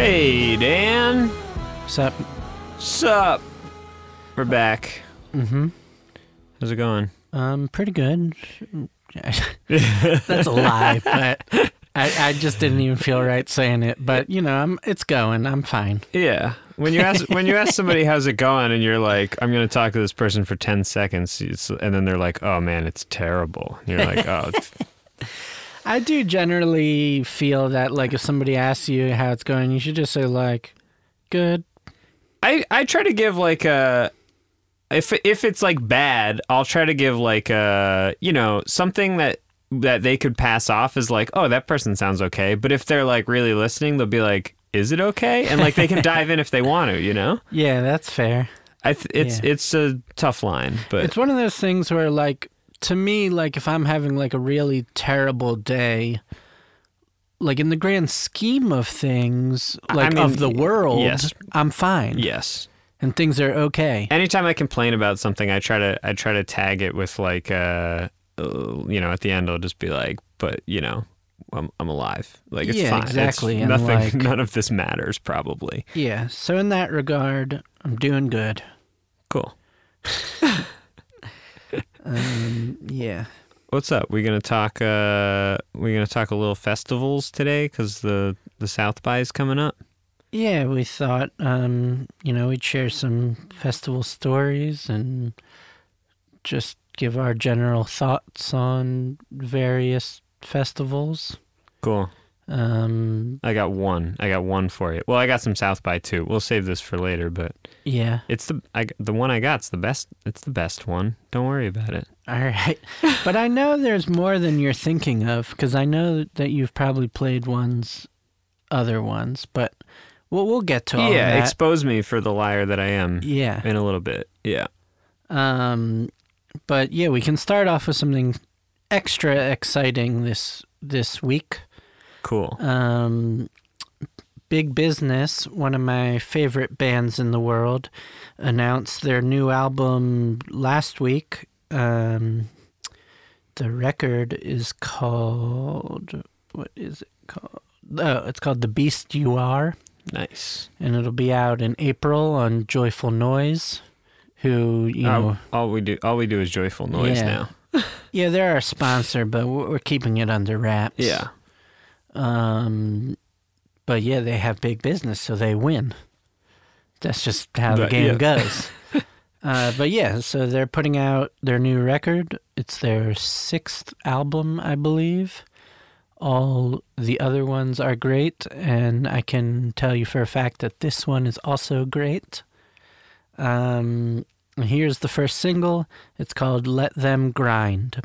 Hey, Dan. What's up? Sup? We're back. Mm-hmm. How's it going? Um, pretty good. That's a lie, but I, I just didn't even feel right saying it. But you know, I'm it's going. I'm fine. Yeah. When you ask when you ask somebody how's it going, and you're like, I'm going to talk to this person for ten seconds, and then they're like, Oh man, it's terrible. And you're like, Oh, I do generally feel that like if somebody asks you how it's going, you should just say like, good. I I try to give like a if if it's like bad, I'll try to give like a you know something that that they could pass off as like, oh, that person sounds okay. But if they're like really listening, they'll be like, is it okay? And like they can dive in if they want to, you know. Yeah, that's fair. I th- it's Yeah. it's a tough line, but It's one of those things where like to me, like if I'm having like a really terrible day, like in the grand scheme of things, I like mean, of the world, yes. I'm fine. yes. And things are okay. Anytime I complain about something, I try to I try to tag it with like uh, uh you know at the end I'll just be like, but you know. I'm, I'm alive. Like it's Yeah, fine. Exactly, and, nothing. like- none of this matters. Probably. Yeah. So in that regard, I'm doing good. Cool. Um, yeah. What's up? We're gonna talk? Uh, we're gonna talk a little festivals today because the the South by is coming up. Yeah, we thought, um, you know, we'd share some festival stories and just give our general thoughts on various festivals. Cool. Um, I got one. I got one for you. Well, I got some South by too. We'll save this for later, but yeah. it's the I, the one I got's the best. It's the best one. Don't worry about it. All right. but I know there's more than you're thinking of because I know that you've probably played ones, other ones, but we'll, we'll get to all yeah, expose me for the liar that I am yeah. in a little bit. Yeah. Um, but yeah, we can start off with something extra exciting this this week. Cool. Um, Big Business, one of my favorite bands in the world, announced their new album last week. Um, the record is called what is it called? Oh, it's called The Beast You Are, Nice. and it'll be out in April on Joyful Noise. Who you know? all, all we do all we do is joyful noise Yeah. now. Yeah, they're our sponsor, but we're keeping it under wraps. Yeah. Um, but yeah, they have big business, so they win. That's just how the But, game yeah. goes. uh, but yeah, so they're putting out their new record. It's their sixth album, I believe. All the other ones are great, and I can tell you for a fact that this one is also great. Um, here's the first single. It's called Let Them Grind.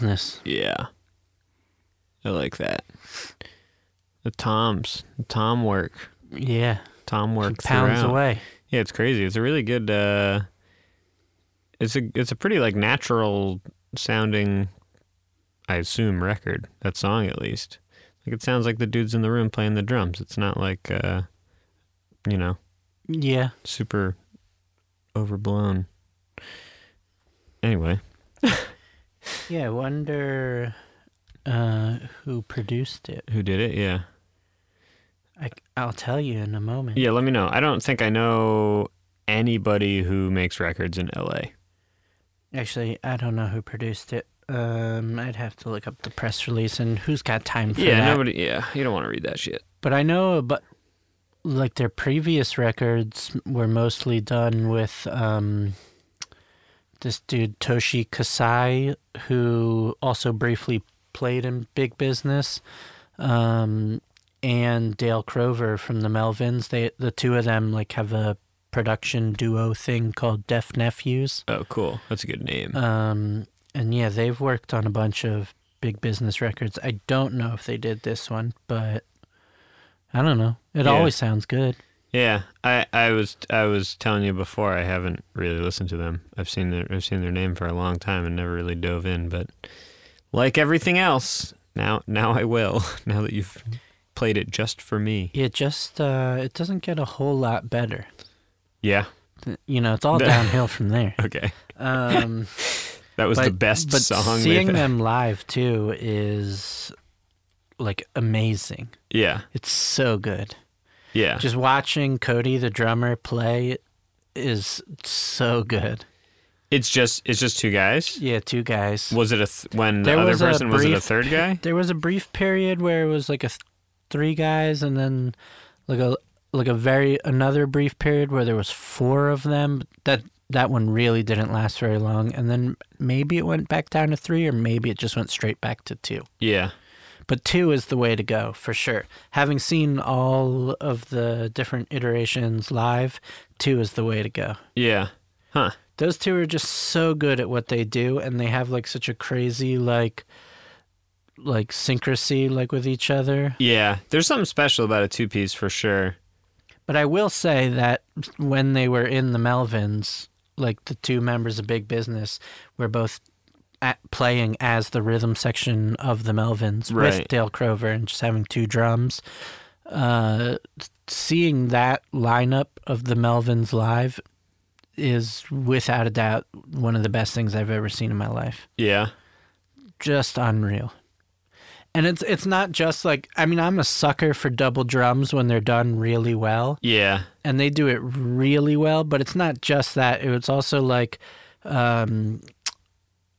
Business. Yeah. I like that. The toms, the tom work, Yeah. tom work Pounds throughout. away. Yeah, it's crazy. It's a really good. uh It's a it's a pretty like natural sounding, I assume, record. That song at least. Like it sounds like the dudes in the room playing the drums. It's not like, uh you know, Yeah. super overblown. Anyway, Yeah, I wonder uh, who produced it. who did it? Yeah. I, I'll tell you in a moment. Yeah, let me know. I don't think I know anybody who makes records in LA. Actually, I don't know who produced it. Um, I'd have to look up the press release and who's got time for yeah, that. nobody. Yeah, you don't want to read that shit. But I know, but like their previous records were mostly done with um, this dude Toshi Kasai, who also briefly played in Big Business, um, and Dale Crover from the Melvins. They the two of them like have a production duo thing called Deaf Nephews. Oh, cool. That's a good name. Um, and yeah, they've worked on a bunch of big business records. I don't know if they did this one, but I don't know. It Yeah. always sounds good. Yeah, I, I was I was telling you before. I haven't really listened to them. I've seen their I've seen their name for a long time and never really dove in. But like everything else, now now I will. Now that you've played it just for me. It just uh, it doesn't get a whole lot better. Yeah. You know, it's all downhill from there. Okay. Um, That was but, the best but song. seeing them live too is like amazing. Yeah. It's so good. Yeah. Just watching Cody the drummer play is so good. It's just it's just two guys. Yeah, two guys. Was it a th- when the There other was person was it a third guy? There was a brief period where it was like a th- three guys, and then like a like a very another brief period where there was four of them. That that one really didn't last very long, and then maybe it went back down to three, or maybe it just went straight back to two. Yeah. But two is the way to go for sure. Having seen all of the different iterations live, two is the way to go. Yeah. Huh. Those two are just so good at what they do, and they have like such a crazy like like syncrasy like with each other. Yeah. There's something special about a two piece for sure. But I will say that when they were in the Melvins, like the two members of Big Business were both playing as the rhythm section of the Melvins Right. with Dale Crover and just having two drums. Uh, seeing that lineup of the Melvins live is without a doubt one of the best things I've ever seen in my life. Yeah. Just unreal. And it's it's not just like I mean I'm a sucker for double drums when they're done really well Yeah. and they do it really well. But it's not just that; it's also like um,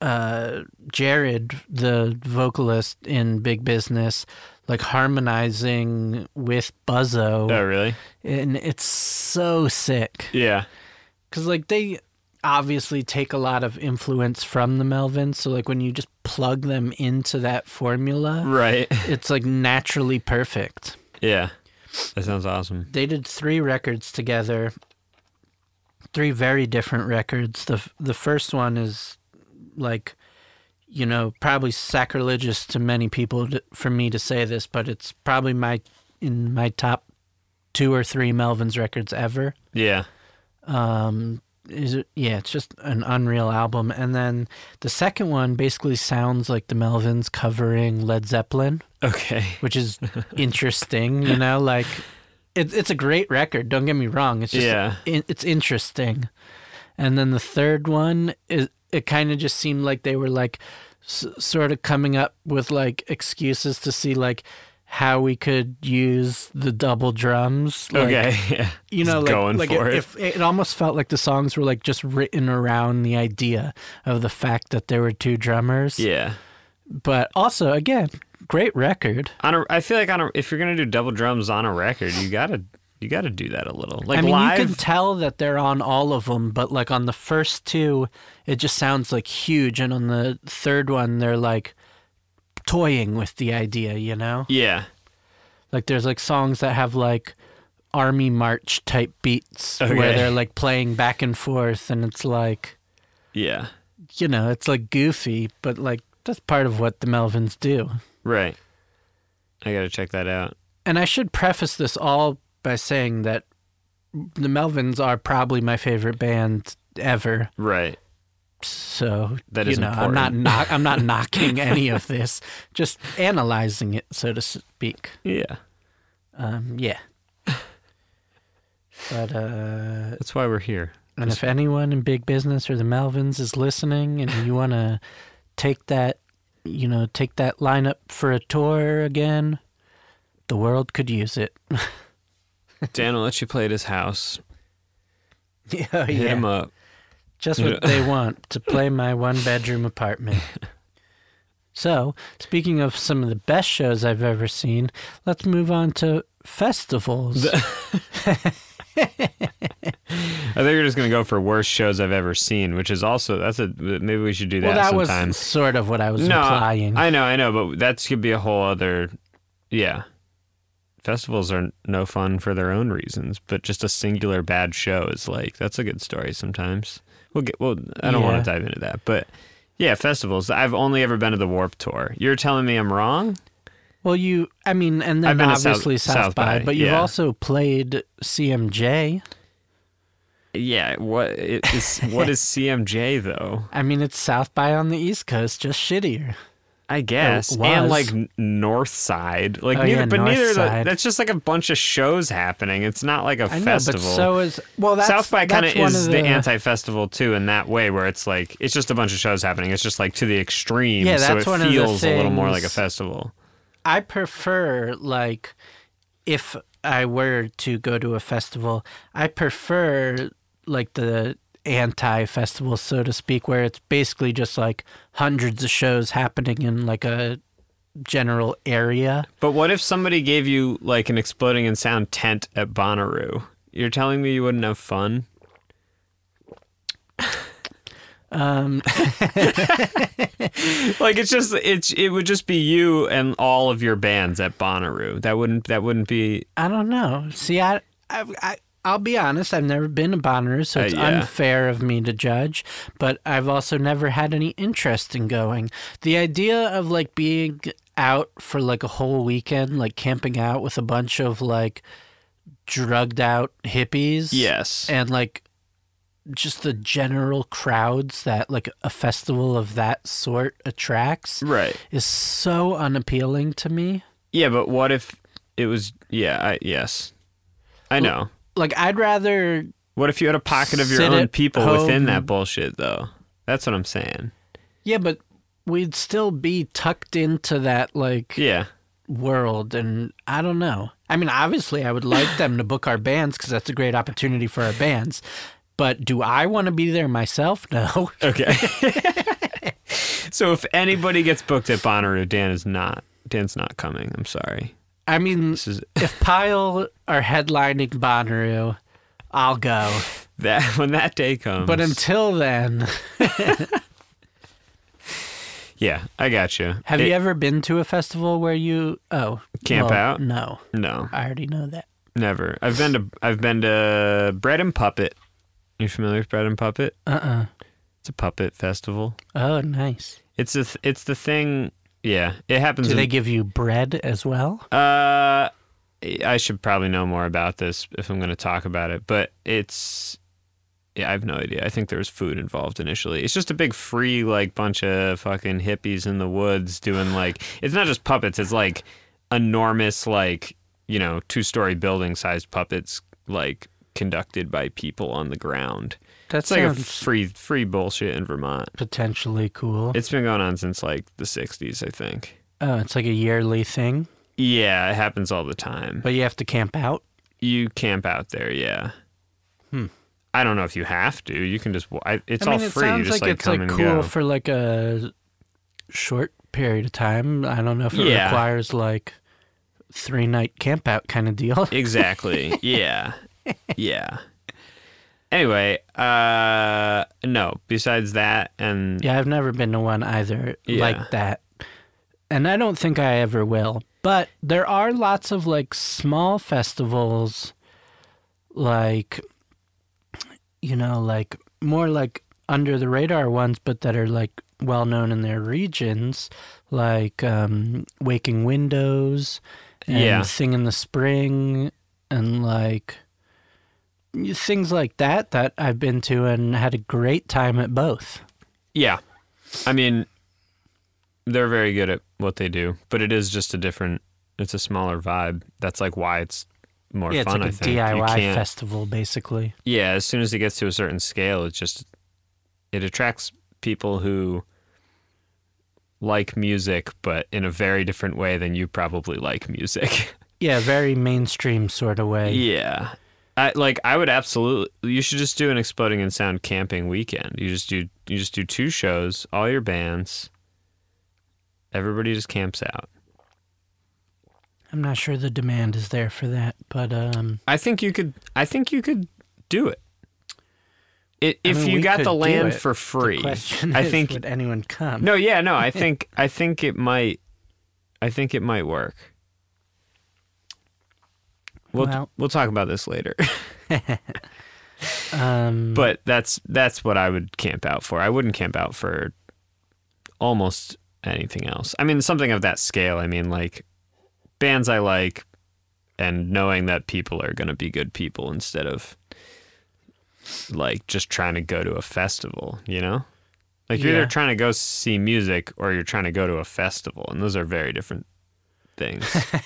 uh, Jared, the vocalist in Big Business, like harmonizing with Buzzo, Oh, really? and it's so sick Yeah. because like they obviously take a lot of influence from the Melvins. So like when you just plug them into that formula, Right. it's like naturally perfect. yeah. That sounds awesome. they did three records together three very different records the the first one is like you know probably sacrilegious to many people to, for me to say this but it's probably my in my top two or three melvins records ever Yeah. um is it yeah it's just an unreal album and then the second one basically sounds like the melvins covering led zeppelin Okay. which is interesting. You know, like it, it's a great record. Don't get me wrong. It's just Yeah. it, it's interesting. And then the third one is it kind of just seemed like they were like s- sort of coming up with like excuses to see like how we could use the double drums. Like, Okay. Yeah. You know, Just like, going like for it, it. if it almost felt like the songs were like just written around the idea of the fact that there were two drummers. Yeah. But also, again, great record. On a, I feel like on a, if you're gonna do double drums on a record, you gotta you gotta do that a little. Like I mean, live. you can tell that they're on all of them, but like on the first two, it just sounds like huge, and on the third one, they're like toying with the idea, you know? yeah. Like there's like songs that have like army march type beats Okay. where they're like playing back and forth, and it's like Yeah. you know, it's like goofy, but like that's part of what the Melvins do. Right. I got to check that out. And I should preface this all by saying that the Melvins are probably my favorite band ever. Right. So That you is know, I'm not knock, I'm not knocking any of this, just analyzing it, so to speak. Yeah. Um, yeah. But uh, That's why we're here. and if anyone in big business or the Melvins is listening, and you want to take that, you know, take that lineup for a tour again, the world could use it. Dan will let you play at his house. yeah, oh, Hit him up. just what they want to play my one bedroom apartment. So, speaking of some of the best shows I've ever seen, let's move on to festivals. I think you're just gonna go for worst shows I've ever seen, which is also that's a maybe we should do that well, that sometime. was sort of what I was no, implying. I know, I know, but that could be a whole other. Yeah, festivals are no fun for their own reasons, but just a singular bad show is like that's a good story sometimes. We'll get. Well, I don't Yeah. want to dive into that, but yeah, festivals. I've only ever been to the Warp Tour. You're telling me I'm wrong? well, you, I mean, and then to South- obviously South, South by, by, but you've also played CMJ. Yeah. What is? what is CMJ though? I mean, it's South by on the East Coast, just shittier. I guess, and like North Side, like Oh, neither, yeah, but North neither. the- that's just like a bunch of shows happening. It's not like a I know, but so is well. That's, South by kind of is of the, anti-festival too in that way, where it's like it's just a bunch of shows happening. It's just like to the extreme, Yeah, so that's it one of the feels a little more like a festival. I prefer like if I were to go to a festival, I prefer like the anti-festival so to speak where it's basically just like hundreds of shows happening in like a general area. But what if somebody gave you like an exploding in sound tent at Bonnaroo? You're telling me you wouldn't have fun? Um Like it's just it's it would just be you and all of your bands at Bonnaroo. That wouldn't that wouldn't be I don't know. See, I, I, I I'll be honest. I've never been to Bonnaroo, so Uh, it's yeah. unfair of me to judge. But I've also never had any interest in going. The idea of like being out for like a whole weekend, like camping out with a bunch of like drugged out hippies, yes. and like just the general crowds that like a festival of that sort attracts right. is so unappealing to me. Yeah, but what if it was yeah, I yes. I know. Like I'd rather What if you had a pocket of your Sit own at people within that bullshit though? That's what I'm saying. Yeah, but we'd still be tucked into that like Yeah. world, and I don't know. I mean, obviously, I would like them to book our bands because that's a great opportunity for our bands. But do I want to be there myself? No. Okay. so if anybody gets booked at Bonnaroo, Dan is not. Dan's not coming. I'm sorry. I mean, if Pile are headlining Bonnaroo, I'll go. that when that day comes. But until then, yeah, I got you. have you ever been to a festival where you oh Camp well, out? No, No, I already know that. never. I've been to. I've been to Bread and Puppet. You familiar with Bread and Puppet? Uh uh It's a puppet festival. Oh, nice. It's a. th- It's the thing. Yeah, it happens. Do in- they give you bread as well? Uh, I should probably know more about this if I'm going to talk about it, but it's yeah, I have no idea. I think there was food involved initially. It's just a big free like bunch of fucking hippies in the woods doing like it's not just puppets, it's like enormous like, you know, two-story building sized puppets like conducted by people on the ground. That It's like a sounds free free bullshit in Vermont. potentially cool. It's been going on since like the 60s, I think. Oh, it's like a yearly thing, Yeah, it happens all the time. but you have to camp out. You camp out there, yeah. Hmm. I don't know if you have to. You can just. I, it's I mean, all it free. You sounds just like, like, it's come like and cool go. for like a short period of time. I don't know if it Yeah. requires like three night camp out kind of deal. exactly. yeah. Yeah. Anyway, uh, no. Besides that, and yeah, I've never been to one either Yeah. like that, and I don't think I ever will. But there are lots of like small festivals, like you know, like more like under the radar ones, but that are like well known in their regions, like um, Waking Windows and Yeah. Sing in the Spring and like things like that that I've been to and had a great time at both. Yeah. I mean, they're very good at what they do, but it is just a different, it's a smaller vibe. That's like why it's more yeah, it's fun, like a. DIY festival basically. Yeah, as soon as it gets to a certain scale, it just, it attracts people who like music, but in a very different way than you probably like music. Yeah, very mainstream sort of way. yeah. I, like I would absolutely. You should just do an exploding in sound camping weekend. You just do you just do two shows, all your bands. Everybody just camps out. I'm not sure the demand is there for that, but um, I think you could. I think you could do it. It if mean, you got the land for free. I is, think would anyone come? no. Yeah, no. I think I think it might. I think it might work. We'll Well- we'll talk about this later. Um, but that's that's what I would camp out for. I wouldn't camp out for almost anything else. I mean, something of that scale. I mean, like bands I like, and knowing that people are going to be good people instead of like just trying to go to a festival. You know, like you're Yeah. either trying to go see music or you're trying to go to a festival, and those are very different things.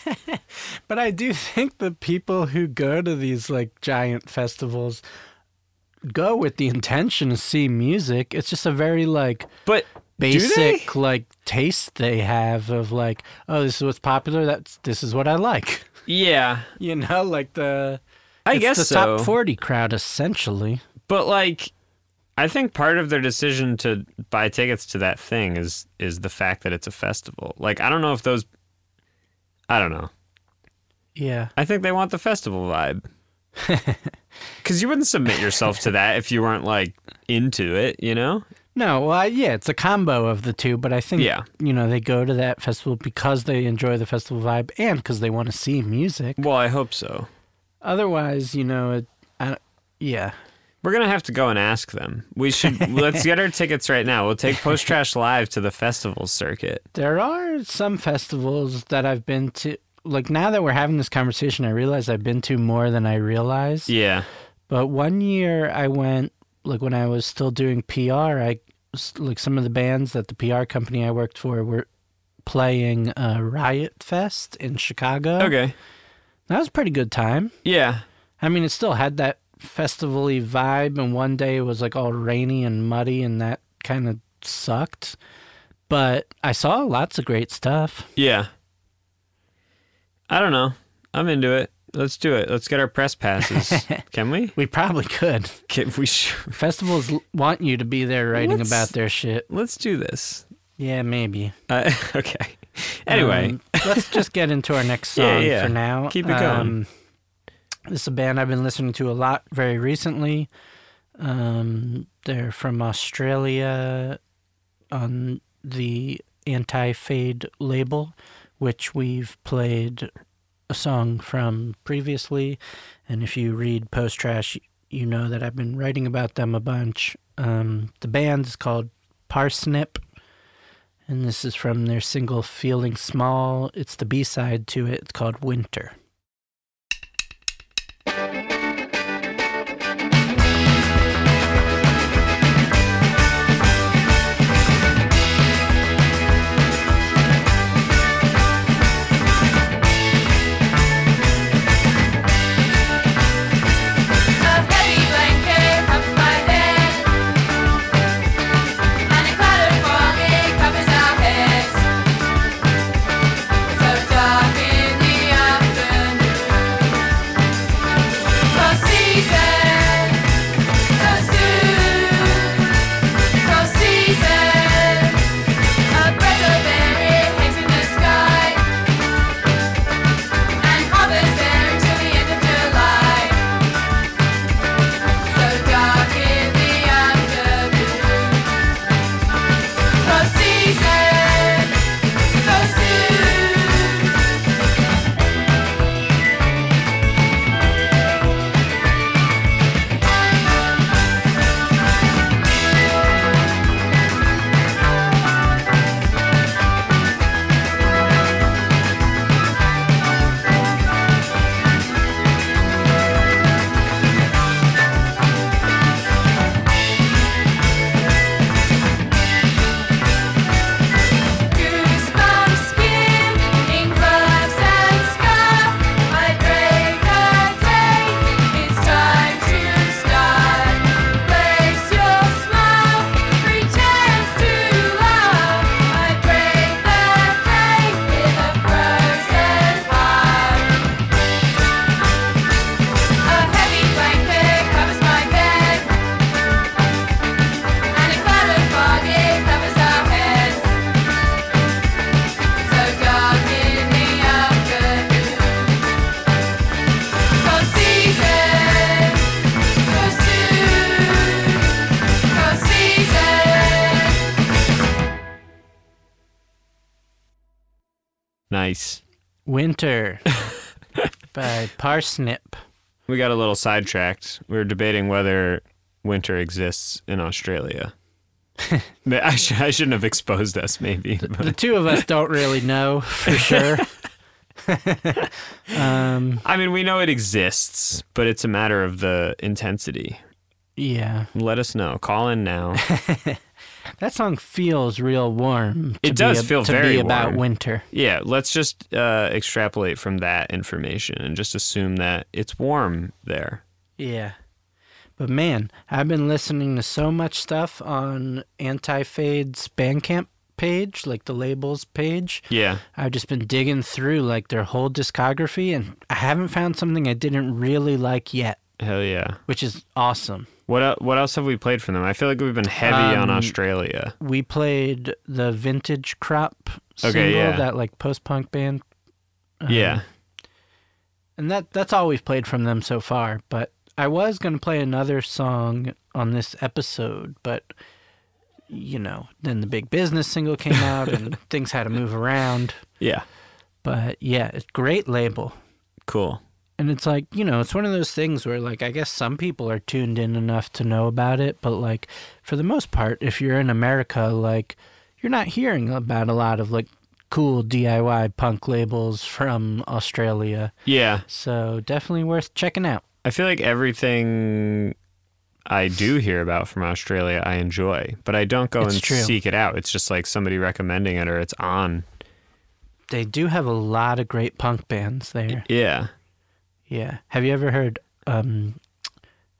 But I do think the people who go to these like giant festivals go with the intention to see music. It's just a very like but basic like taste they have of like, oh, this is what's popular. That's this is what I like. Yeah, You know, like the I guess the so. top forty crowd essentially. But like I think part of their decision to buy tickets to that thing is is the fact that it's a festival. Like I don't know if those I don't know. Yeah. I think they want the festival vibe. Cuz you wouldn't submit yourself to that if you weren't like into it, you know? No, well, I, yeah, it's a combo of the two, but I think Yeah. you know they go to that festival because they enjoy the festival vibe and because they want to see music. Well, I hope so. Otherwise, you know, it, I, yeah, We're going to have to go and ask them. We should let's get our tickets right now. We'll take Post Trash Live to the festival circuit. there are some festivals that I've been to. Like now that we're having this conversation, I realize I've been to more than I realized. Yeah. But one year I went, like when I was still doing PR, I like some of the bands that the PR company I worked for were playing uh, Riot Fest in Chicago. Okay. That was a pretty good time. Yeah. I mean, it still had that festival-y vibe, and one day it was like all rainy and muddy, and that kind of sucked. But I saw lots of great stuff. Yeah. I don't know. I'm into it. Let's do it. Let's get our press passes. Can we? We probably could. Can we? Sh- Festivals want you to be there writing Let's- about their shit. Let's do this. Yeah, maybe. Uh, okay. Anyway, Um, let's just get into our next Yeah, song yeah. for now. Keep it going. Um, this is a band I've been listening to a lot very recently. Um, they're from Australia on the Anti Fade label, which we've played a song from previously. And if you read Post Trash, you know that I've been writing about them a bunch. Um, the band is called Parsnip and this is from their single Feeling Small. It's the B side to it. It's called Winter. Parsnip. We got a little sidetracked. We were debating whether winter exists in Australia. I, sh- I shouldn't have exposed us, maybe. but- The two of us don't really know for sure. um, I mean, we know it exists, but it's a matter of the intensity. yeah, Let us know. Call in now. That song feels real warm. It does a- feel to very be about warm. winter. Yeah, let's just uh, extrapolate from that information and just assume that it's warm there. Yeah. But man, I've been listening to so much stuff on Anti Fade's Bandcamp page, like the labels page. Yeah. I've just been digging through like their whole discography and I haven't found something I didn't really like yet, Hell yeah. which is awesome. What what else have we played from them? I feel like we've been heavy on Um, Australia. We played the Vintage Crop single, Okay, yeah. that like post punk band. Um, yeah. And that that's all we've played from them so far. But I was gonna play another song on this episode, but you know, then the big business single came out and things had to move around. Yeah. But yeah, it's great label. Cool. And it's like, you know, it's one of those things where like I guess some people are tuned in enough to know about it, but like for the most part, if you're in America, like you're not hearing about a lot of like cool DIY punk labels from Australia. Yeah. So definitely worth checking out. I feel like everything I do hear about from Australia I enjoy, but I don't go It's and true. seek it out. It's just like somebody recommending it or it's on. They do have a lot of great punk bands there. Yeah. Yeah. Have you ever heard um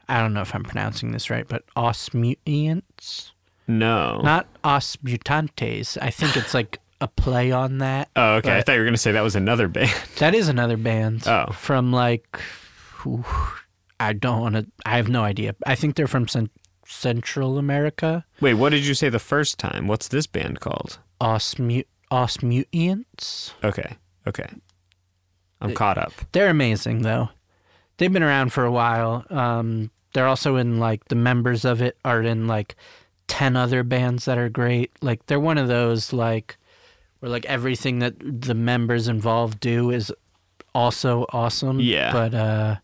I don't know if I'm pronouncing this right, but Ausmuteants? No. Not Os Mutantes. I think it's like a play on that. oh, okay. I thought you were going to say that was another band. That is another band. Oh. From like whew, I don't want to I have no idea. I think they're from Cen- Central America. Wait, what did you say the first time? What's this band called? Osmut Ausmuteants. Okay. Okay. I'm caught up. They're amazing though. They've been around for a while. Um, they're also in like the members of it are in like ten other bands that are great. Like they're one of those like where like everything that the members involved do is also awesome. Yeah. But uh,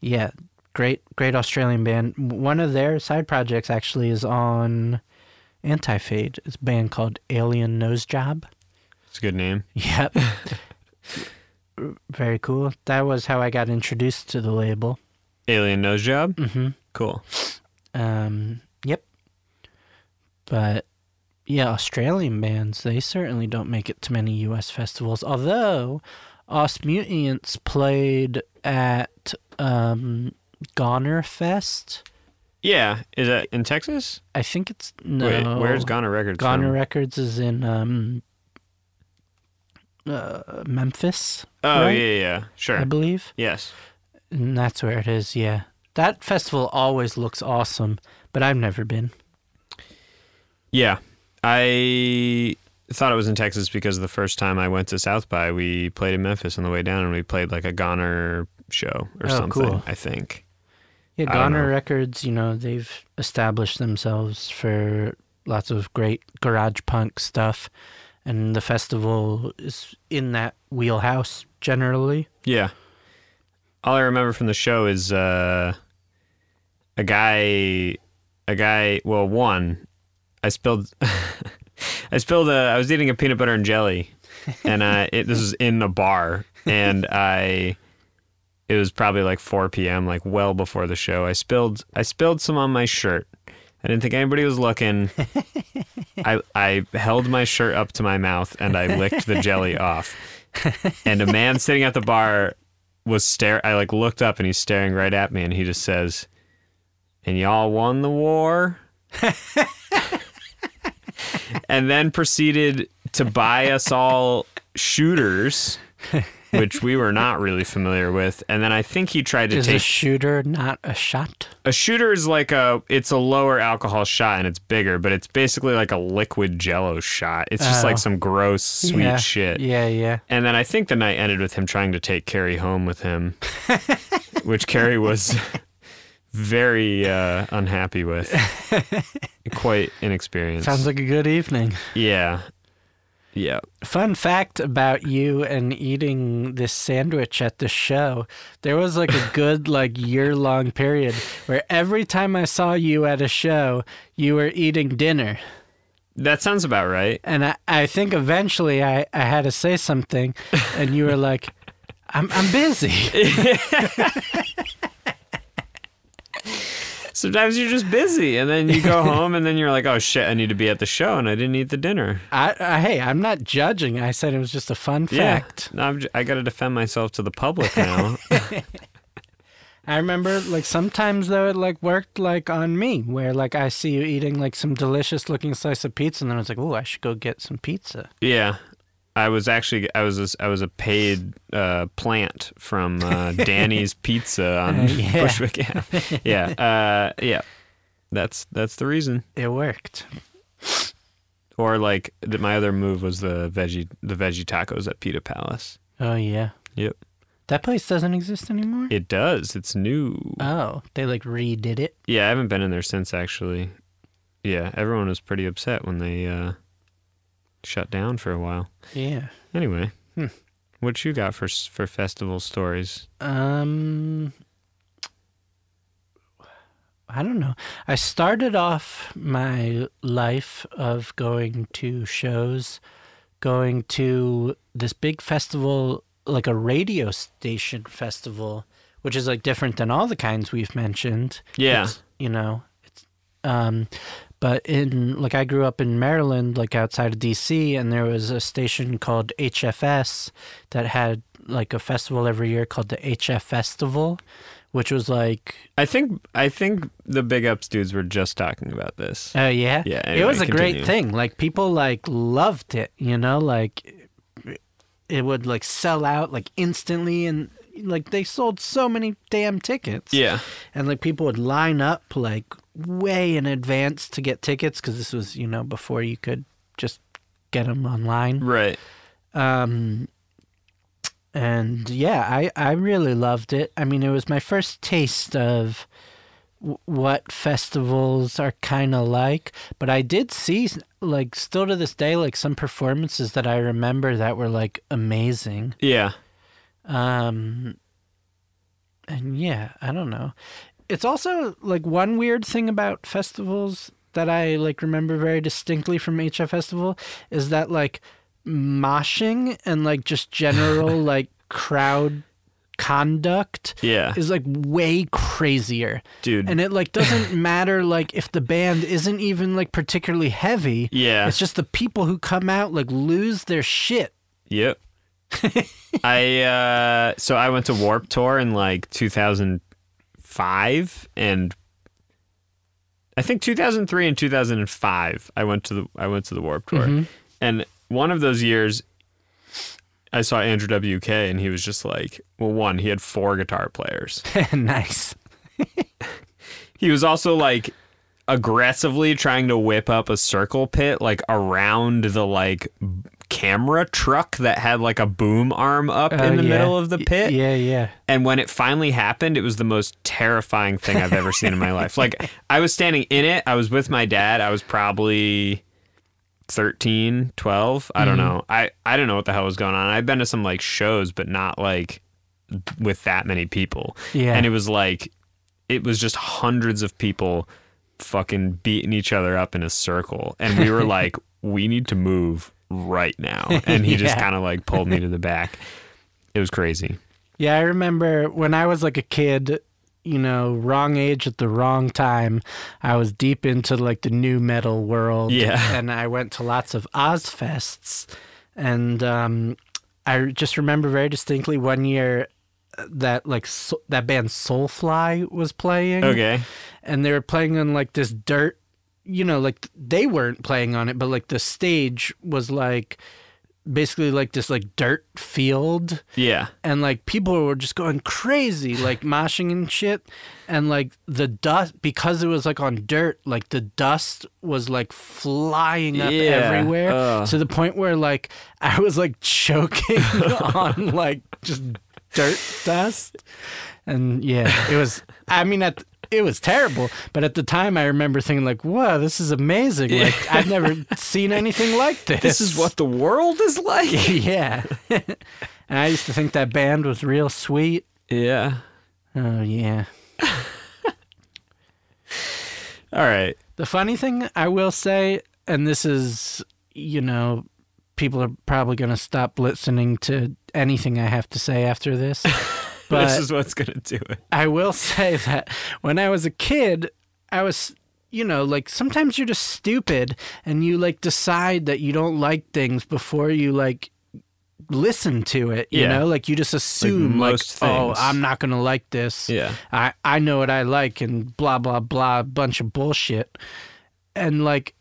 yeah, great great Australian band. One of their side projects actually is on Anti Fade. It's a band called Alien Nose Job. It's a good name. Yep. Very cool. That was how I got introduced to the label. Alien Nose Job? Mm-hmm. Cool. Um, yep. But yeah, Australian bands, they certainly don't make it to many US festivals. Although Ausmuteants played at um, Goner Fest. Yeah. Is that in Texas? I think it's no. Wait, where's Goner Records? Goner from? Records is in um, uh, Memphis, Oh, right? yeah, yeah. Sure. I believe. yes. And that's where it is, yeah. That festival always looks awesome, but I've never been. Yeah. I thought it was in Texas because the first time I went to South by, we played in Memphis on the way down and we played like a Goner show or Oh, something, cool. I think. Yeah, Goner. Records, you know, they've established themselves for lots of great garage punk stuff. And the festival is in that wheelhouse generally. Yeah. All I remember from the show is uh, a guy, a guy. Well, one, I spilled, I spilled. A, I was eating a peanut butter and jelly, and I it, this was in a bar, and I. It was probably like 4 p.m., like well before the show. I spilled, I spilled some on my shirt. I didn't think anybody was looking. I I held my shirt up to my mouth and I licked the jelly off. And a man sitting at the bar was stare. I like looked up and he's staring right at me and he just says, "And y'all won the war." and then proceeded to buy us all shooters, which we were not really familiar with. And then I think he tried to Is a shooter not a shot? a shooter is like a it's a lower alcohol shot and it's bigger, but it's basically like a liquid jello shot. It's just Oh. like some gross sweet yeah. shit. Yeah, yeah. And then I think the night ended with him trying to take Carrie home with him, which Carrie was very uh, unhappy with. Quite inexperienced. Sounds like a good evening. yeah. Yeah. Fun fact about you and eating this sandwich at the show. There was like a good like year long period where every time I saw you at a show, you were eating dinner. That sounds about right. And I, I think eventually I, I had to say something and you were like, I'm I'm busy. Sometimes you're just busy and then you go home and then you're like, oh shit, I need to be at the show and I didn't eat the dinner. I, I hey, I'm not judging. I said it was just a fun fact. Yeah. No, I'm j- I got to defend myself to the public now. I remember like sometimes though it like worked like on me where like I see you eating like some delicious looking slice of pizza and then I was like, oh, I should go get some pizza. yeah. I was actually I was a, I was a paid uh, plant from uh, Danny's Pizza on Uh, yeah. Bushwick Ave. Yeah, uh, yeah. That's that's the reason. It worked. Or like th- my other move was the veggie the veggie tacos at Pita Palace. Oh yeah. Yep, That place doesn't exist anymore? it does. It's new. oh, they like redid it. Yeah, I haven't been in there since actually. Yeah, everyone was pretty upset when they uh, shut down for a while. Yeah. Anyway, Hmm. what you got for for festival stories? Um I don't know. I started off my life of going to shows, going to this big festival, like a radio station festival, which is like different than all the kinds we've mentioned. Yeah. It's, you know, it's um but in like I grew up in Maryland, like outside of DC, and there was a station called HFS that had like a festival every year called the HF Festival, which was like, I think I think the big ups dudes were just talking about this. oh yeah, Yeah, it was a anyway, great thing. Like people like loved it, you know, like it would like sell out like instantly, and like they sold so many damn tickets. Yeah, and like people would line up like way in advance to get tickets because this was you know before you could just get them online. Right. um and yeah i i really loved it. I mean it was my first taste of w- what festivals are kind of like but i did see like still to this day like some performances that i remember that were like amazing. Yeah, um, and yeah, I don't know. It's also like one weird thing about festivals that I like remember very distinctly from HF Festival is that like moshing and like just general like crowd conduct yeah, is like way crazier. dude. And it like doesn't matter like if the band isn't even like particularly heavy. yeah, It's just the people who come out like lose their shit. Yep. I uh so I went to Warp Tour in like 2005 and I think 2003 and 2005 I went to the I went to the Warp Tour. And one of those years I saw Andrew WK and he was just like, well one, he had four guitar players. nice. He was also like aggressively trying to whip up a circle pit like around the like b- camera truck that had like a boom arm up Oh, in the yeah. middle of the Y- pit. Yeah, yeah. And when it finally happened, it was the most terrifying thing I've ever seen in my life. Like I was standing in it, I was with my dad. I was probably 13, 12, I Mm-hmm. don't know. I I don't know what the hell was going on. I've been to some like shows but not like with that many people. Yeah. And it was like it was just hundreds of people fucking beating each other up in a circle and we were like we need to move right now and he just kind of like pulled me to the back it was crazy Yeah, I remember when I was like a kid, you know, wrong age at the wrong time. I was deep into like the nu metal world. Yeah. And I went to lots of Ozzfests. And um, I just remember very distinctly one year that like so- that band Soulfly was playing. okay And they were playing on like this dirt, you know, like they weren't playing on it, but like the stage was like basically like this like dirt field yeah and like people were just going crazy like moshing and shit and like the dust because it was like on dirt like the dust was like flying up Yeah. everywhere Ugh. to the point where like i was like choking on like just dirt dust and yeah it was i mean at it was terrible. But at the time, I remember thinking like, "Wow, this is amazing! Like I've never seen anything like this. This is what the world is like. yeah." and I used to think that band was real sweet. yeah. Oh yeah. All right. The funny thing I will say, and this is, you know, people are probably going to stop listening to anything I have to say after this. But this is what's gonna do it. I will say that when I was a kid, I was, you know, like sometimes you're just stupid and you like decide that you don't like things before you like listen to it, you Yeah. know? Like you just assume like, most oh. I'm not going to like this. Yeah. I I know what I like and blah blah blah bunch of bullshit. And like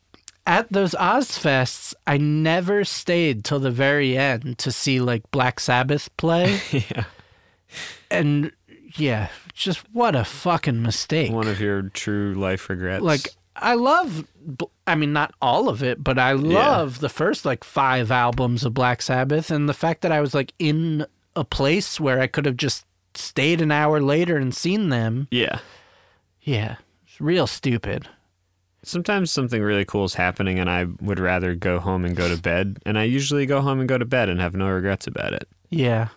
at those Ozzfests, I never stayed till the very end to see like Black Sabbath play. Yeah. And yeah, just what a fucking mistake. One of your true life regrets. like I love I mean not all of it, but I love the first like 5 albums of Black Sabbath and the fact that I was like in a place where I could have just stayed an hour later and seen them. Yeah. Yeah, it's real stupid. Sometimes something really cool is happening and I would rather go home and go to bed. And I usually go home and go to bed and have no regrets about it. Yeah.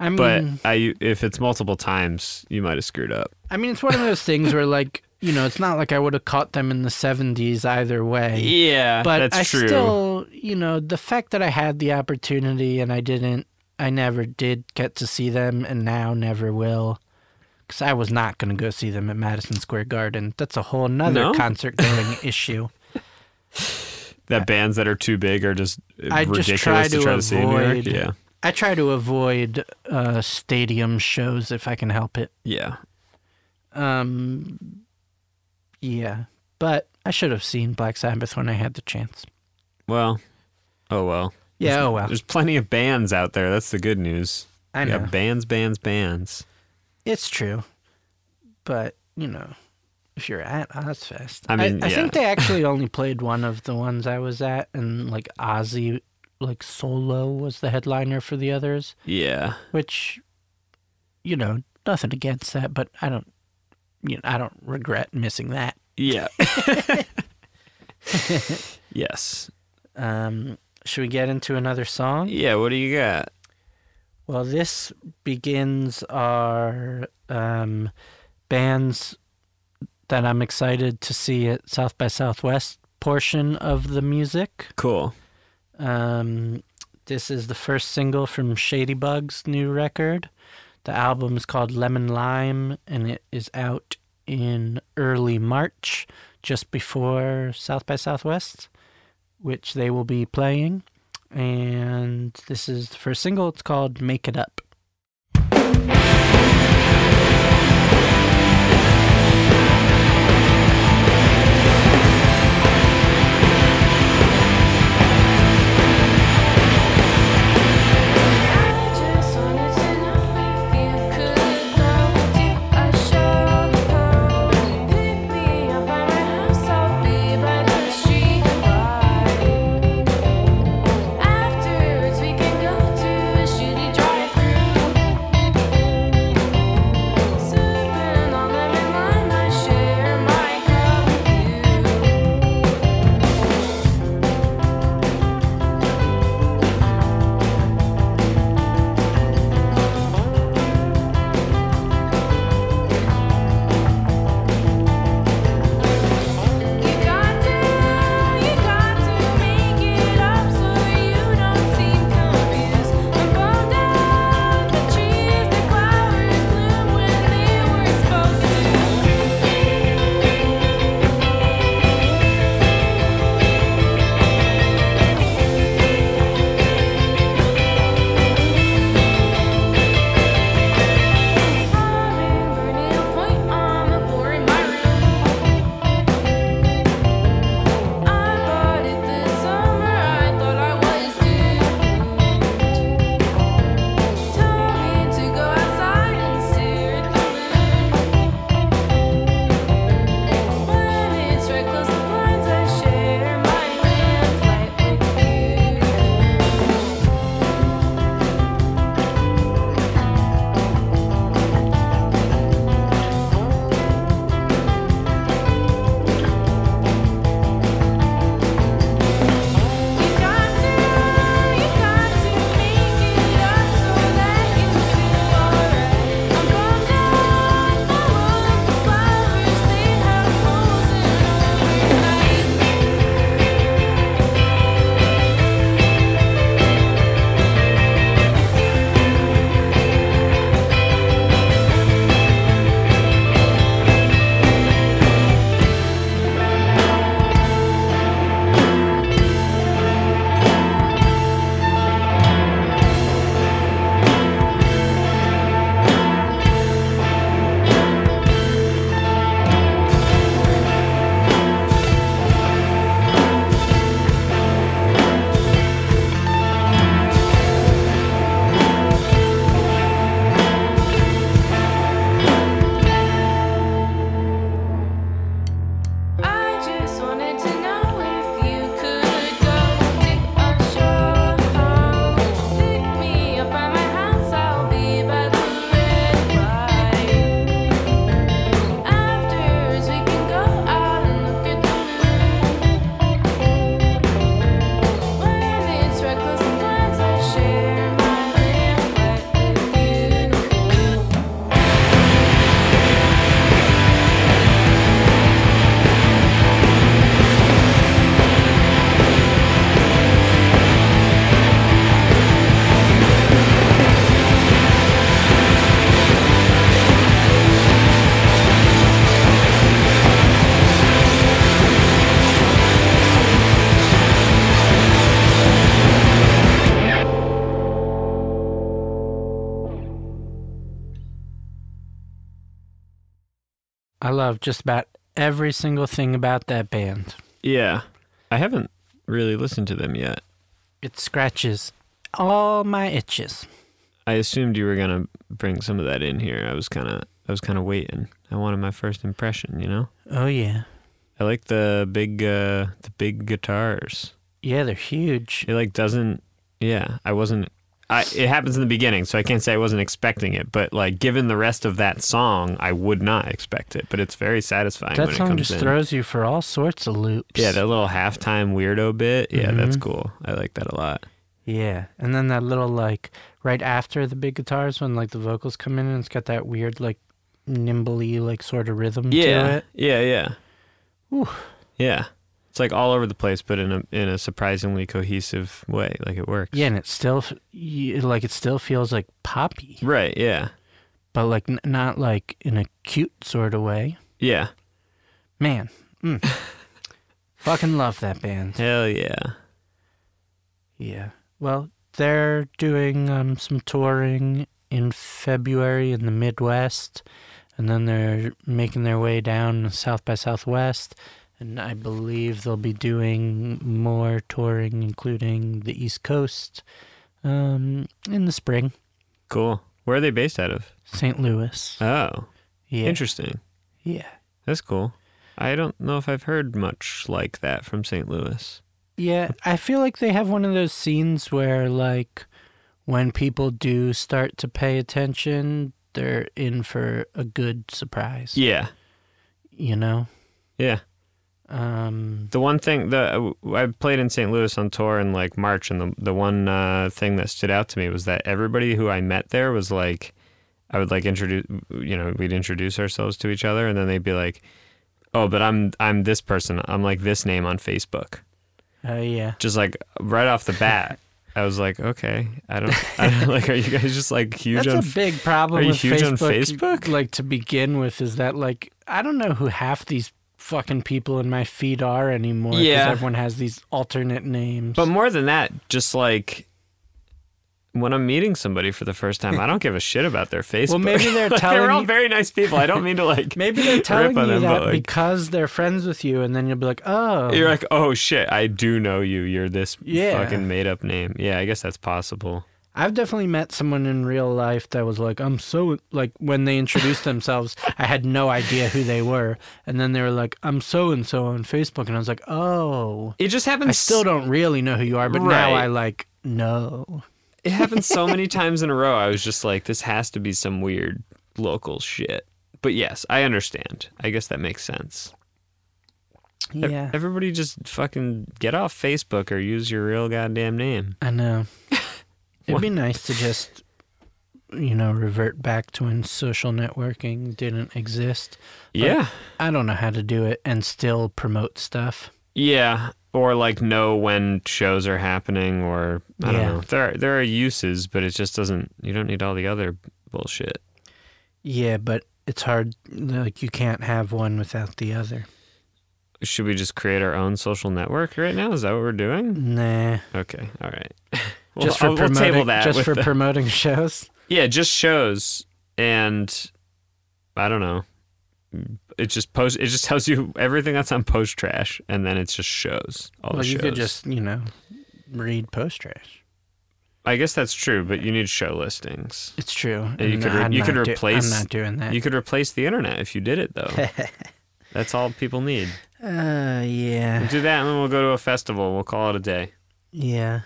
I mean But I if it's multiple times, you might have screwed up. I mean it's one of those things where like, you know, it's not like I would have caught them in the 70s either way. Yeah, but that's I true. still, you know, the fact that I had the opportunity and I didn't, I never did get to see them, and now never will, because I was not going to go see them at Madison Square Garden. That's a whole nother No? concert going issue. that bands that are too big are just I just ridiculous try to, to try to see in New York. avoid- Yeah. I try to avoid uh, stadium shows if I can help it. Yeah. Um, yeah, but I should have seen Black Sabbath when I had the chance. Well, oh well. Yeah, oh well. There's plenty of bands out there. That's the good news. I know. bands, bands, bands. It's true. But, you know, if you're at Ozzfest. I mean, I, yeah. think they actually only played one of the ones I was at, and like Ozzy, like solo was the headliner for the others, Yeah. which, you know, nothing against that, but I don't, you know, I don't regret missing that. Yeah. yes. Um, should we get into another song? Yeah, what do you got? Well, this begins our um, bands that I'm excited to see at South by Southwest portion of the music. Cool. Um, this is the first single from Shady Bug's new record. The album is called Lemon Lime, and it is out in early March, just before South by Southwest, which they will be playing. And this is the first single. It's called Make It Up. I love just about every single thing about that band. Yeah. I haven't really listened to them yet. It scratches all my itches. I assumed you were gonna bring some of that in here. I was kind of, I was kind of waiting. I wanted my first impression. You know, Oh yeah, I like the big, uh the big guitars. yeah, they're huge. It like doesn't. Yeah, I wasn't. I it happens in the beginning, so I can't say I wasn't expecting it. But like, given the rest of that song, I would not expect it. But it's very satisfying That when it song comes just in. throws you for all sorts of loops. yeah, that little halftime weirdo bit. Yeah, that's Mhm. cool. I like that a lot. Yeah, and then that little like right after the big guitars when like the vocals come in and it's got that weird like nimbly like sort of rhythm to Yeah, it. yeah, yeah. Whew. Yeah, it's like all over the place, but in a in a surprisingly cohesive way. Like it works. Yeah, and it still like it still feels like poppy, Right. Yeah. but like n- not like in a cute sort of way. Yeah. Man, mm. fucking love that band. Hell yeah. Yeah. Well, they're doing um, some touring in February in the Midwest, and then they're making their way down South by Southwest. And I believe they'll be doing more touring, including the East Coast, um, in the spring. Cool. Where are they based out of? St. Louis. Oh, Yeah. interesting. Yeah. That's cool. I don't know if I've heard much like that from St. Louis. Yeah, I feel like they have one of those scenes where, like, when people do start to pay attention, they're in for a good surprise. Yeah. You know? Yeah. Um, The one thing that I played in St. Louis on tour in like March, and the the one uh, thing that stood out to me was that everybody who I met there was like, I would like introduce, you know, we'd introduce ourselves to each other, and then they'd be like, "Oh, but I'm I'm this person. I'm like this name on Facebook." oh, yeah. Just like right off the bat, I was like, "Okay, I don't, I don't like. Are you guys just like huge That's on?" a big problem are you huge on Facebook. Facebook? Like, to begin with, is that, like, I don't know who half these fucking people in my feed are anymore. Yeah. everyone has these alternate names. But more than that, just like when I'm meeting somebody for the first time, I don't give a shit about their Facebook. Well, maybe they're Like, telling they're all you- very nice people. I don't mean to like. Maybe they're telling you them, that like- because they're friends with you, and then you'll be like, oh. You're like, oh shit, I do know you. You're this Yeah. fucking made up name. Yeah, I guess that's possible. I've definitely met someone in real life that was like, I'm so like when they introduced themselves, I had no idea who they were, and then they were like, I'm so and so on Facebook, and I was like, oh, It just happens. I still don't really know who you are, but now I like know. It happened so many times in a row. I was just like, this has to be some weird local shit. But yes, I understand. I guess that makes sense. Yeah, Everybody just fucking get off Facebook or use your real goddamn name. I know. It'd be nice to just, you know, revert back to when social networking didn't exist. Yeah. I don't know how to do it and still promote stuff. Yeah, or like know when shows are happening, or I don't Yeah. know. There are, there are uses, but it just doesn't. You don't need all the other bullshit. Yeah, but it's hard. Like you can't have one without the other. Should we just create our own social network right now? Is that what we're doing? Nah. Okay, all right. Well, just for I'll- we'll promoting, that. just for the- promoting shows. yeah, just shows, and I don't know. It just post. It just tells you everything that's on post trash, and then it's just shows. All Well, the you could just you know read post trash. I guess that's true, but you need show listings. It's true. Yeah, you and could re- you could not do- replace- I'm not doing that. You could replace the internet if you did it, though. that's all people need. uh, yeah, We'll do that, and then we'll go to a festival. We'll call it a day. yeah.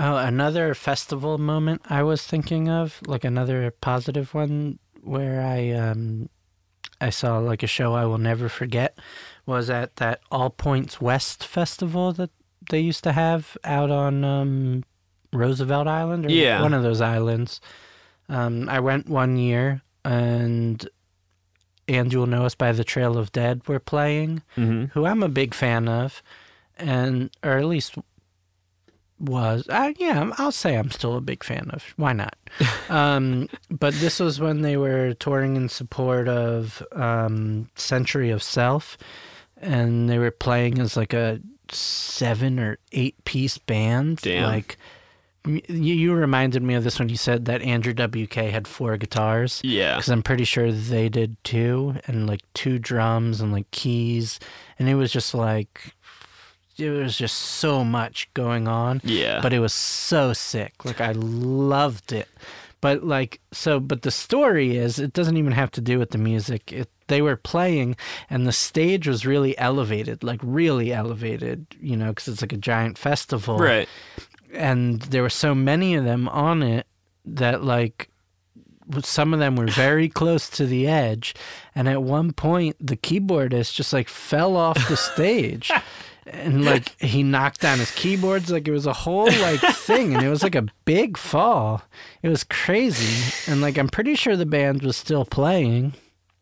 Oh, another festival moment I was thinking of, like another positive one, where I um, I saw like a show I will never forget, was at that All Points West festival that they used to have out on um, Roosevelt Island or Yeah. one of those islands. Um, I went one year and and you'll know us by the Trail of Dead were playing, Mm-hmm. who I'm a big fan of, and or at least was. Uh, yeah, I'll say I'm still a big fan of. Why not? um, but this was when they were touring in support of um, Century of Self, and they were playing as like a seven or eight piece band, Damn. like you, you reminded me of this when you said that Andrew WK had four guitars. Yeah. Because I'm pretty sure they did too, and like two drums and like keys. And it was just like, it was just so much going on. Yeah. But it was so sick. Like, I loved it. But like, so, but the story is, it doesn't even have to do with the music. It, they were playing, and the stage was really elevated, like really elevated, you know, because it's like a giant festival Right. and there were so many of them on it that like some of them were very close to the edge and at one point the keyboardist just like fell off the stage and like he knocked down his keyboards like it was a whole like thing and it was like a big fall it was crazy and like i'm pretty sure the band was still playing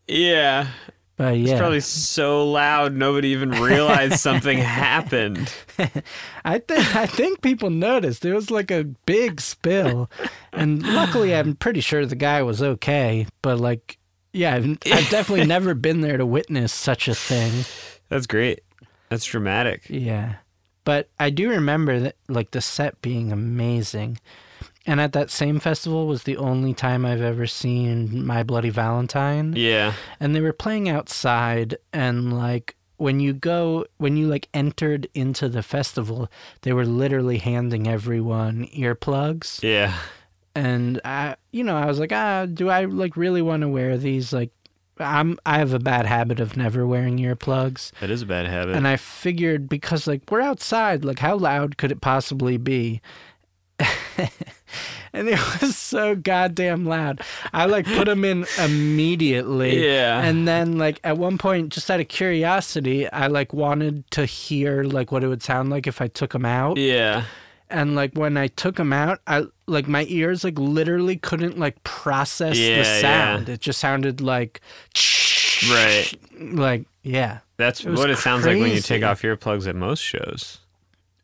Yeah. but yeah It's probably so loud nobody even realized something happened. I think I think people noticed. It was like a big spill, and luckily, I'm pretty sure the guy was okay. But like, yeah, I've, I've definitely never been there to witness such a thing. That's great. That's dramatic. Yeah, but I do remember that like the set being amazing, and at that same festival was the only time I've ever seen My Bloody Valentine. Yeah. and they were playing outside and like when you go when you like entered into the festival they were literally handing everyone earplugs Yeah. and i you know i was like ah do i like really want to wear these like i'm i have a bad habit of never wearing earplugs That is a bad habit. and i figured because like we're outside like how loud could it possibly be and it was so goddamn loud. I like put them in immediately. Yeah. And then like at one point, just out of curiosity, I like wanted to hear like what it would sound like if I took them out. yeah. And like when I took them out, I like my ears like literally couldn't like process the Yeah, yeah. sound. It just sounded like Right. like yeah. That's It what it sounds like when you take crazy. off earplugs at most shows.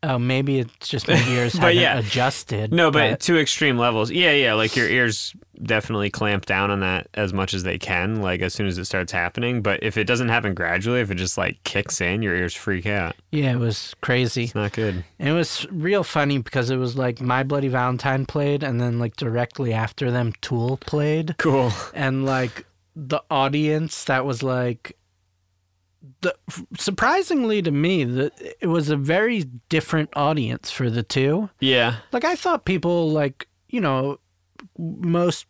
Oh, maybe it's just my ears But haven't yeah. adjusted. No, but, to extreme levels. Yeah, yeah. Like your ears definitely clamp down on that as much as they can, like as soon as it starts happening. But if it doesn't happen gradually, if it just like kicks in, your ears freak out. yeah, it was crazy. It's not good. And it was real funny because it was like My Bloody Valentine played, and then like directly after them, Tool played, Cool. and like the audience that was like. The, surprisingly to me, that it was a very different audience for the two. Yeah. Like I thought people like you know most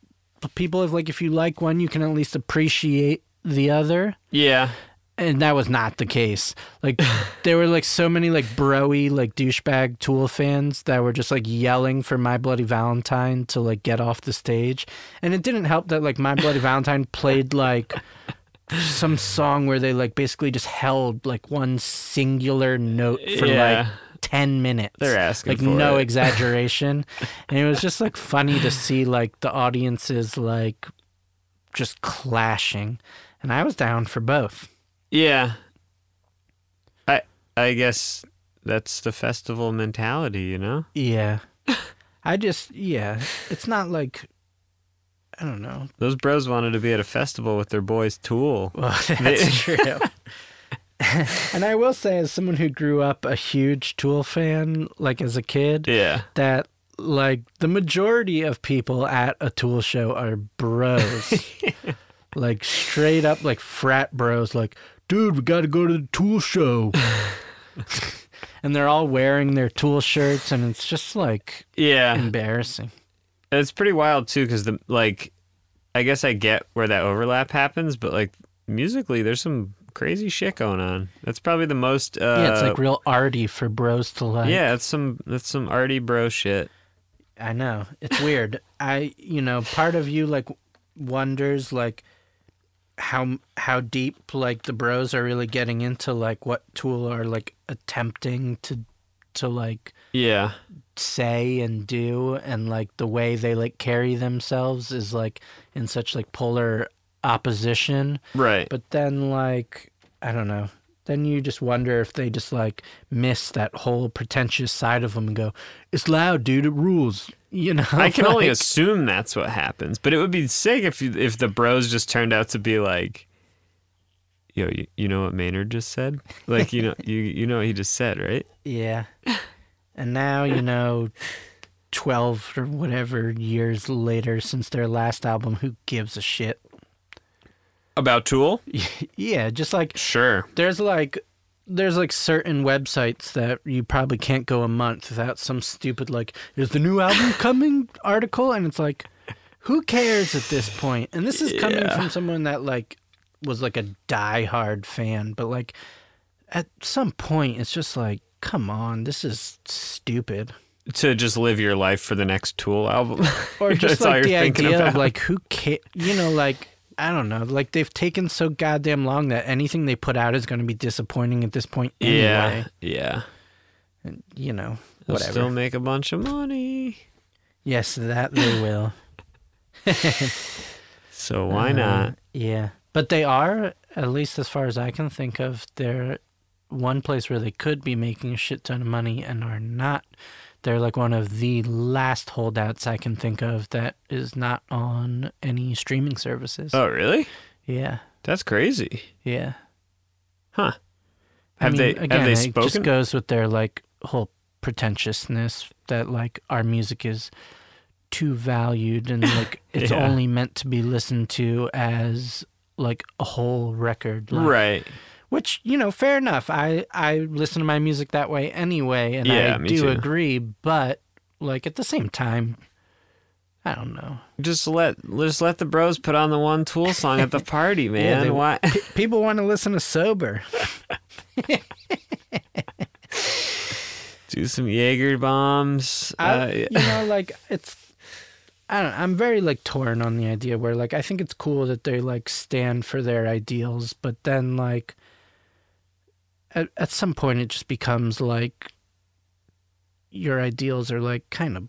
people if like if you like one, you can at least appreciate the other Yeah. and that was not the case. Like there were like so many like broy like douchebag Tool fans that were just like yelling for My Bloody Valentine to like get off the stage, and it didn't help that like My Bloody Valentine played like some song where they like basically just held like one singular note for Yeah. like 10 minutes. They're asking like no it. exaggeration. and it was just like funny to see like the audiences like just clashing. And I was down for both. Yeah. I I guess that's the festival mentality, you know? Yeah. I just yeah, it's not like I don't know. Those bros wanted to be at a festival with their boys Tool. Well, that's true. and I will say as someone who grew up a huge Tool fan like as a kid, Yeah. that like the majority of people at a tool show are bros like straight up like frat bros like dude we gotta go to the tool show and they're all wearing their tool shirts and it's just like Yeah. embarrassing It's pretty wild too, because the like, I guess I get where that overlap happens, but like musically, there's some crazy shit going on. That's probably the most. Uh, yeah it's like real arty for bros to like yeah, that's some that's some arty bro shit. I know. It's weird. I, you know, part of you like wonders like how how deep like the bros are really getting into like what Tool are like attempting to to like Yeah, say and do and like the way they like carry themselves is like in such like polar opposition. right. But then like I don't know. Then you just wonder if they just like miss that whole pretentious side of them and go, "It's loud, dude. It rules." You know. I can only assume that's what happens, but it would be sick if you, if the bros just turned out to be like, yo, you, you know what Maynard just said? Like you know you you know what he just said, right? Yeah. And now, you know, 12 or whatever years later since their last album. Who gives a shit? About Tool? Yeah, just like Sure. there's like there's like certain websites that you probably can't go a month without some stupid like is the new album coming article and it's like who cares at this point? and this is coming Yeah. from someone that like was like a diehard fan but like at some point it's just like come on this is stupid To just live your life for the next Tool album. or just like the you're thinking of about. like who ca- you know like I don't know like they've taken so goddamn long that anything they put out is going to be disappointing at this point anyway Yeah. Yeah. you know They'll whatever still make a bunch of money. Yes, that they will. So why Uh, not? Yeah. But they are, at least as far as I can think of, they're one place where they could be making a shit ton of money and are not. They're like one of the last holdouts I can think of that is not on any streaming services. Oh, really? Yeah. That's crazy. Yeah. Huh. I Have mean, they again, have they it spoken? just goes with their like whole pretentiousness that like our music is too valued and like it's Yeah. only meant to be listened to as like a whole record. Like, right. Which, you know, fair enough. I I listen to my music that way anyway and Yeah, I do too. agree, but like at the same time I don't know. Just let just let the bros put on the one Tool song at the party, man. they- why? P- people want to listen to sober. Do some Jaeger bombs. I, Uh, you know, like it's. I don't. I'm very like torn on the idea where like I think it's cool that they like stand for their ideals, but then like at at some point it just becomes like your ideals are like kind of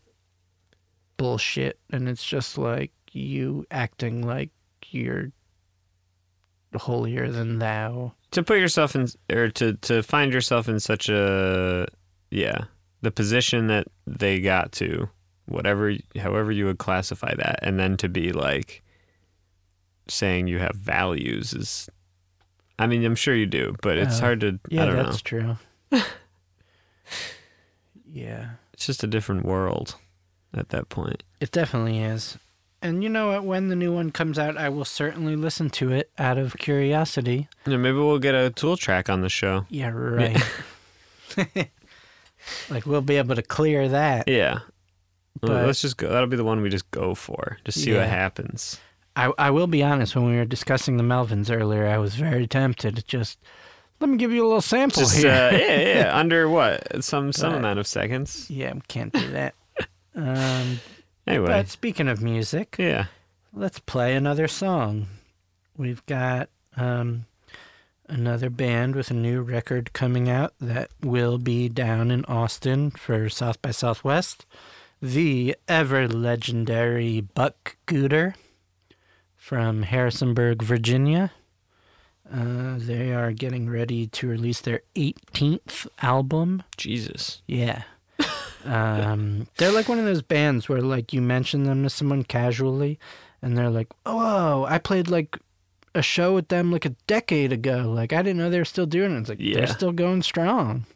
bullshit, and it's just like you acting like you're holier than thou. to put yourself in or to to find yourself in such a yeah the position that they got to whatever however you would classify that and then to be like saying you have values is i mean i'm sure you do but it's Uh, hard to Yeah, i don't know. that's know true. yeah. it's just a different world at that point It definitely is. And you know what? When the new one comes out, I will certainly listen to it out of curiosity. yeah, maybe we'll get a tool track on the show Yeah, right. like we'll be able to clear that. yeah But- let's just go that'll be the one we just go for just see Yeah. what happens I I will be honest. When we were discussing the Melvins earlier, I was very tempted. to Just let me give you a little sample just uh, here. yeah yeah under what some some Right. amount of seconds yeah, we can't do that. Um, Anyway, but speaking of music, yeah. let's play another song. We've got um, another band with a new record coming out that will be down in Austin for South by Southwest. The ever legendary Buck Gooder from Harrisonburg, Virginia. Uh, they are getting ready to release their 18th album. Jesus. Yeah. um, they're like one of those bands where like you mention them to someone casually and they're like, "Oh, I played like a show with them like a decade ago. Like I didn't know they were still doing it." It's like Yeah. they're still going strong.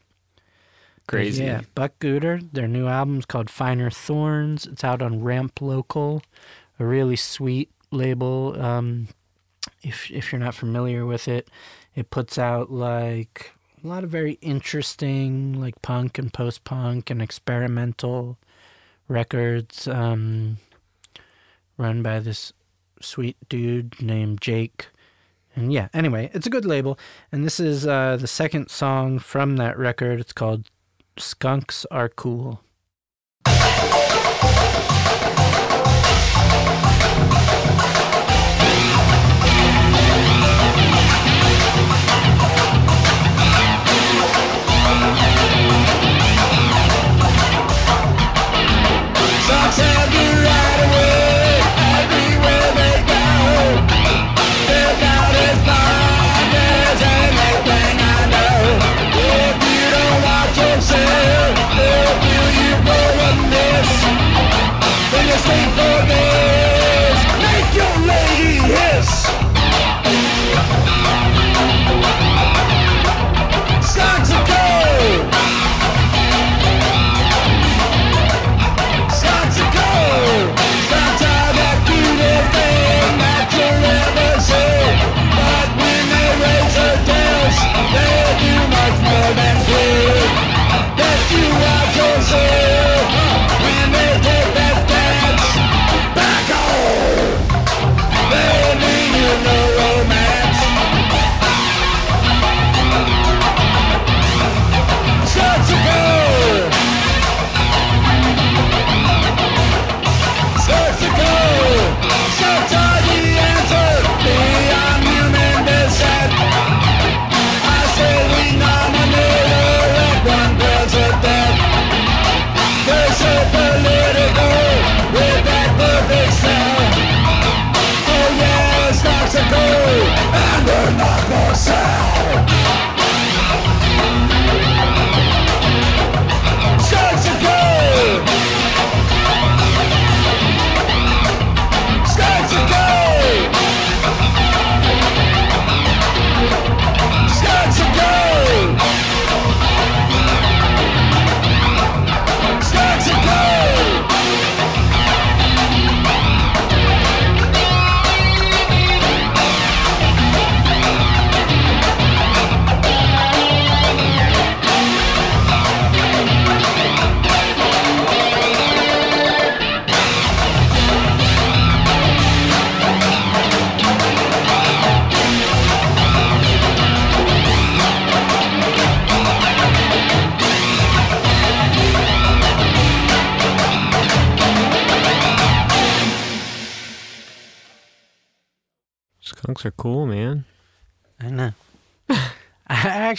But Crazy. Yeah, Buck Gooder, their new album's called Finer Thorns. It's out on Ramp Local, a really sweet label. Um, if if you're not familiar with it, it puts out like a lot of very interesting like punk and post punk and experimental records um, run by this sweet dude named Jake. And yeah, anyway, it's a good label. And this is uh, the second song from that record. It's called Skunks Are Cool. Have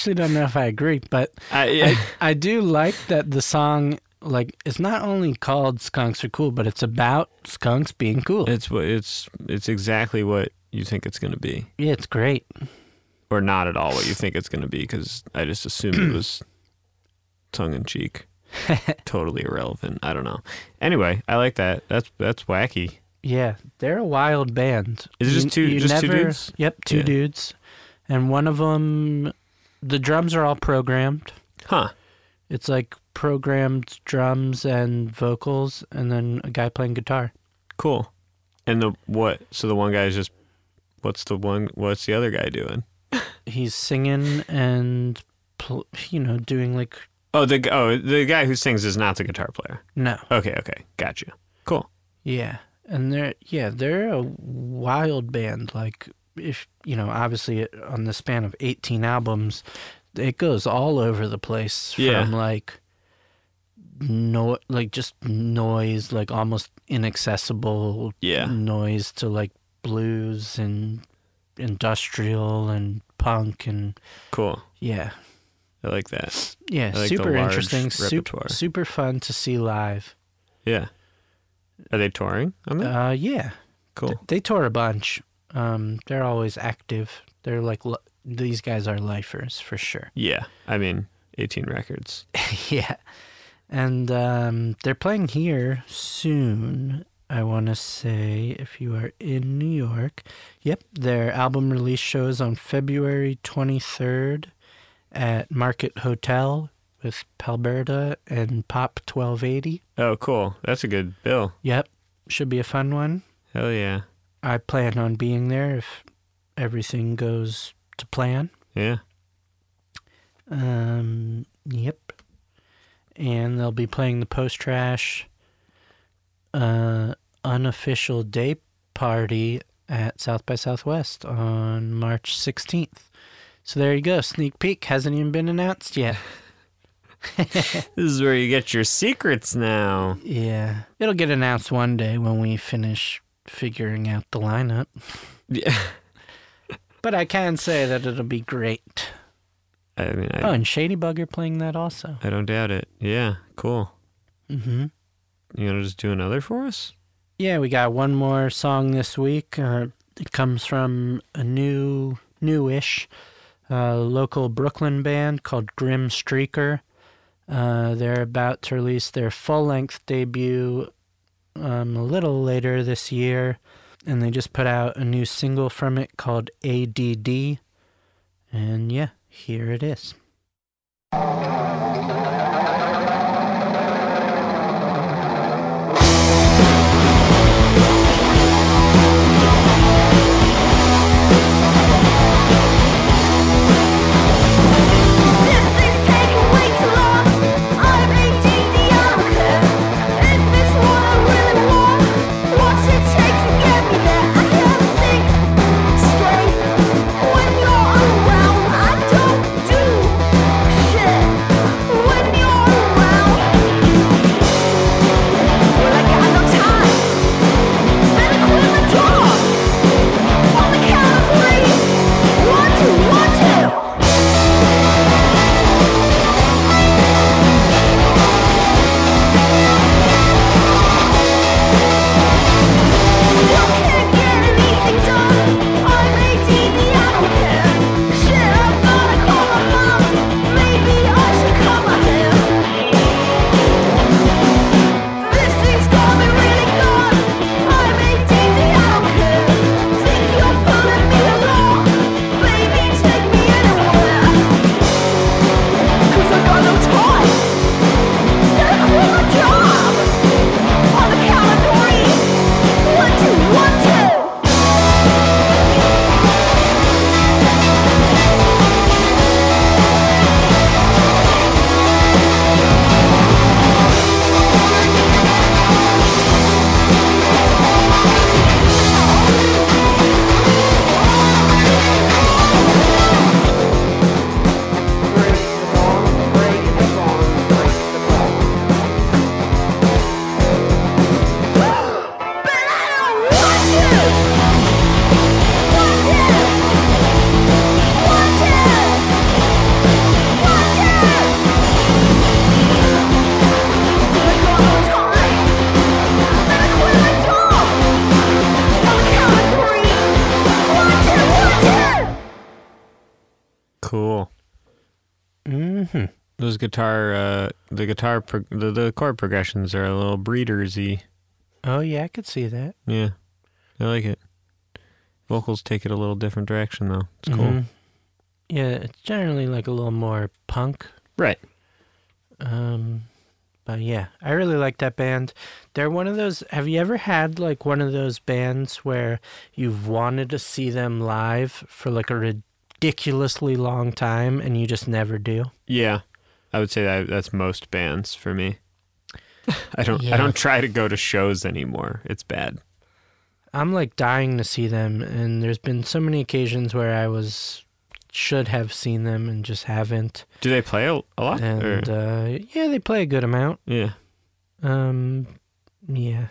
actually don't know if I agree, but I, yeah. I do like that the song like it's not only called Skunks Are Cool, but it's about skunks being cool. it's what it's it's exactly what you think it's going to be, yeah, it's great. or not at all what you think it's going to be, because I just assumed it was tongue in cheek, totally irrelevant. I don't know. Anyway, I like that. That's that's wacky. Yeah, they're a wild band. Is it just two- you just two dudes? Yep, two Yeah. dudes, and one of them, the drums are all programmed. Huh? It's like programmed drums and vocals, and then a guy playing guitar. Cool. And the what? So the one guy is just. What's the one? What's the other guy doing? He's singing and, pl- you know, doing like Oh, the oh the guy who sings is not the guitar player. no, Okay, okay, got you. Cool. yeah, and they're yeah they're a wild band. Like if you know, obviously on the span of eighteen albums, it goes all over the place Yeah. from like no like just noise like almost inaccessible Yeah. noise to like blues and industrial and punk and Cool. yeah I like that. yeah like super interesting super, super fun to see live Yeah. Are they touring on that? uh yeah cool. they tour a bunch um they're always active they're like li- these guys are lifers for sure Yeah. I mean, 18 records. yeah and um they're playing here soon i want to say if you are in new york yep their album release shows on february 23rd at market hotel with palberta and pop 1280 Oh, cool. That's a good bill. yep should be a fun one Hell yeah. I plan on being there if everything goes to plan Yeah. Um, yep. And they'll be playing the post trash uh, unofficial day party at South by Southwest on March 16th. So there you go. Sneak peek hasn't even been announced yet. This is where you get your secrets now. Yeah. It'll get announced one day when we finish figuring out the lineup. Yeah. But I can say that it'll be great. I mean, I, Oh, and Shady Bug are playing that also. I don't doubt it. Yeah. Cool. Mm-hmm. You want to just do another for us? Yeah, we got one more song this week. Uh, it comes from a new, newish, uh, local Brooklyn band called Grim Streaker. Uh, they're about to release their full-length debut um, a little later this year, and they just put out a new single from it called ADD. And yeah, here it is. Guitar, uh, the guitar, pro- the, the chord progressions are a little breedersy. Oh yeah, I could see that. Yeah, I like it. Vocals take it a little different direction though. It's cool. Mhm. Yeah, it's generally like a little more punk. Right. Um, but yeah, I really like that band. They're one of those. Have you ever had like one of those bands where you've wanted to see them live for like a ridiculously long time and you just never do? Yeah, I would say that that's most bands for me. I don't. Yeah. I don't try to go to shows anymore. It's bad. I'm like dying to see them, and there's been so many occasions where I was should have seen them and just haven't. Do they play a, a lot? And or- uh, yeah, they play a good amount. yeah. Um, yeah.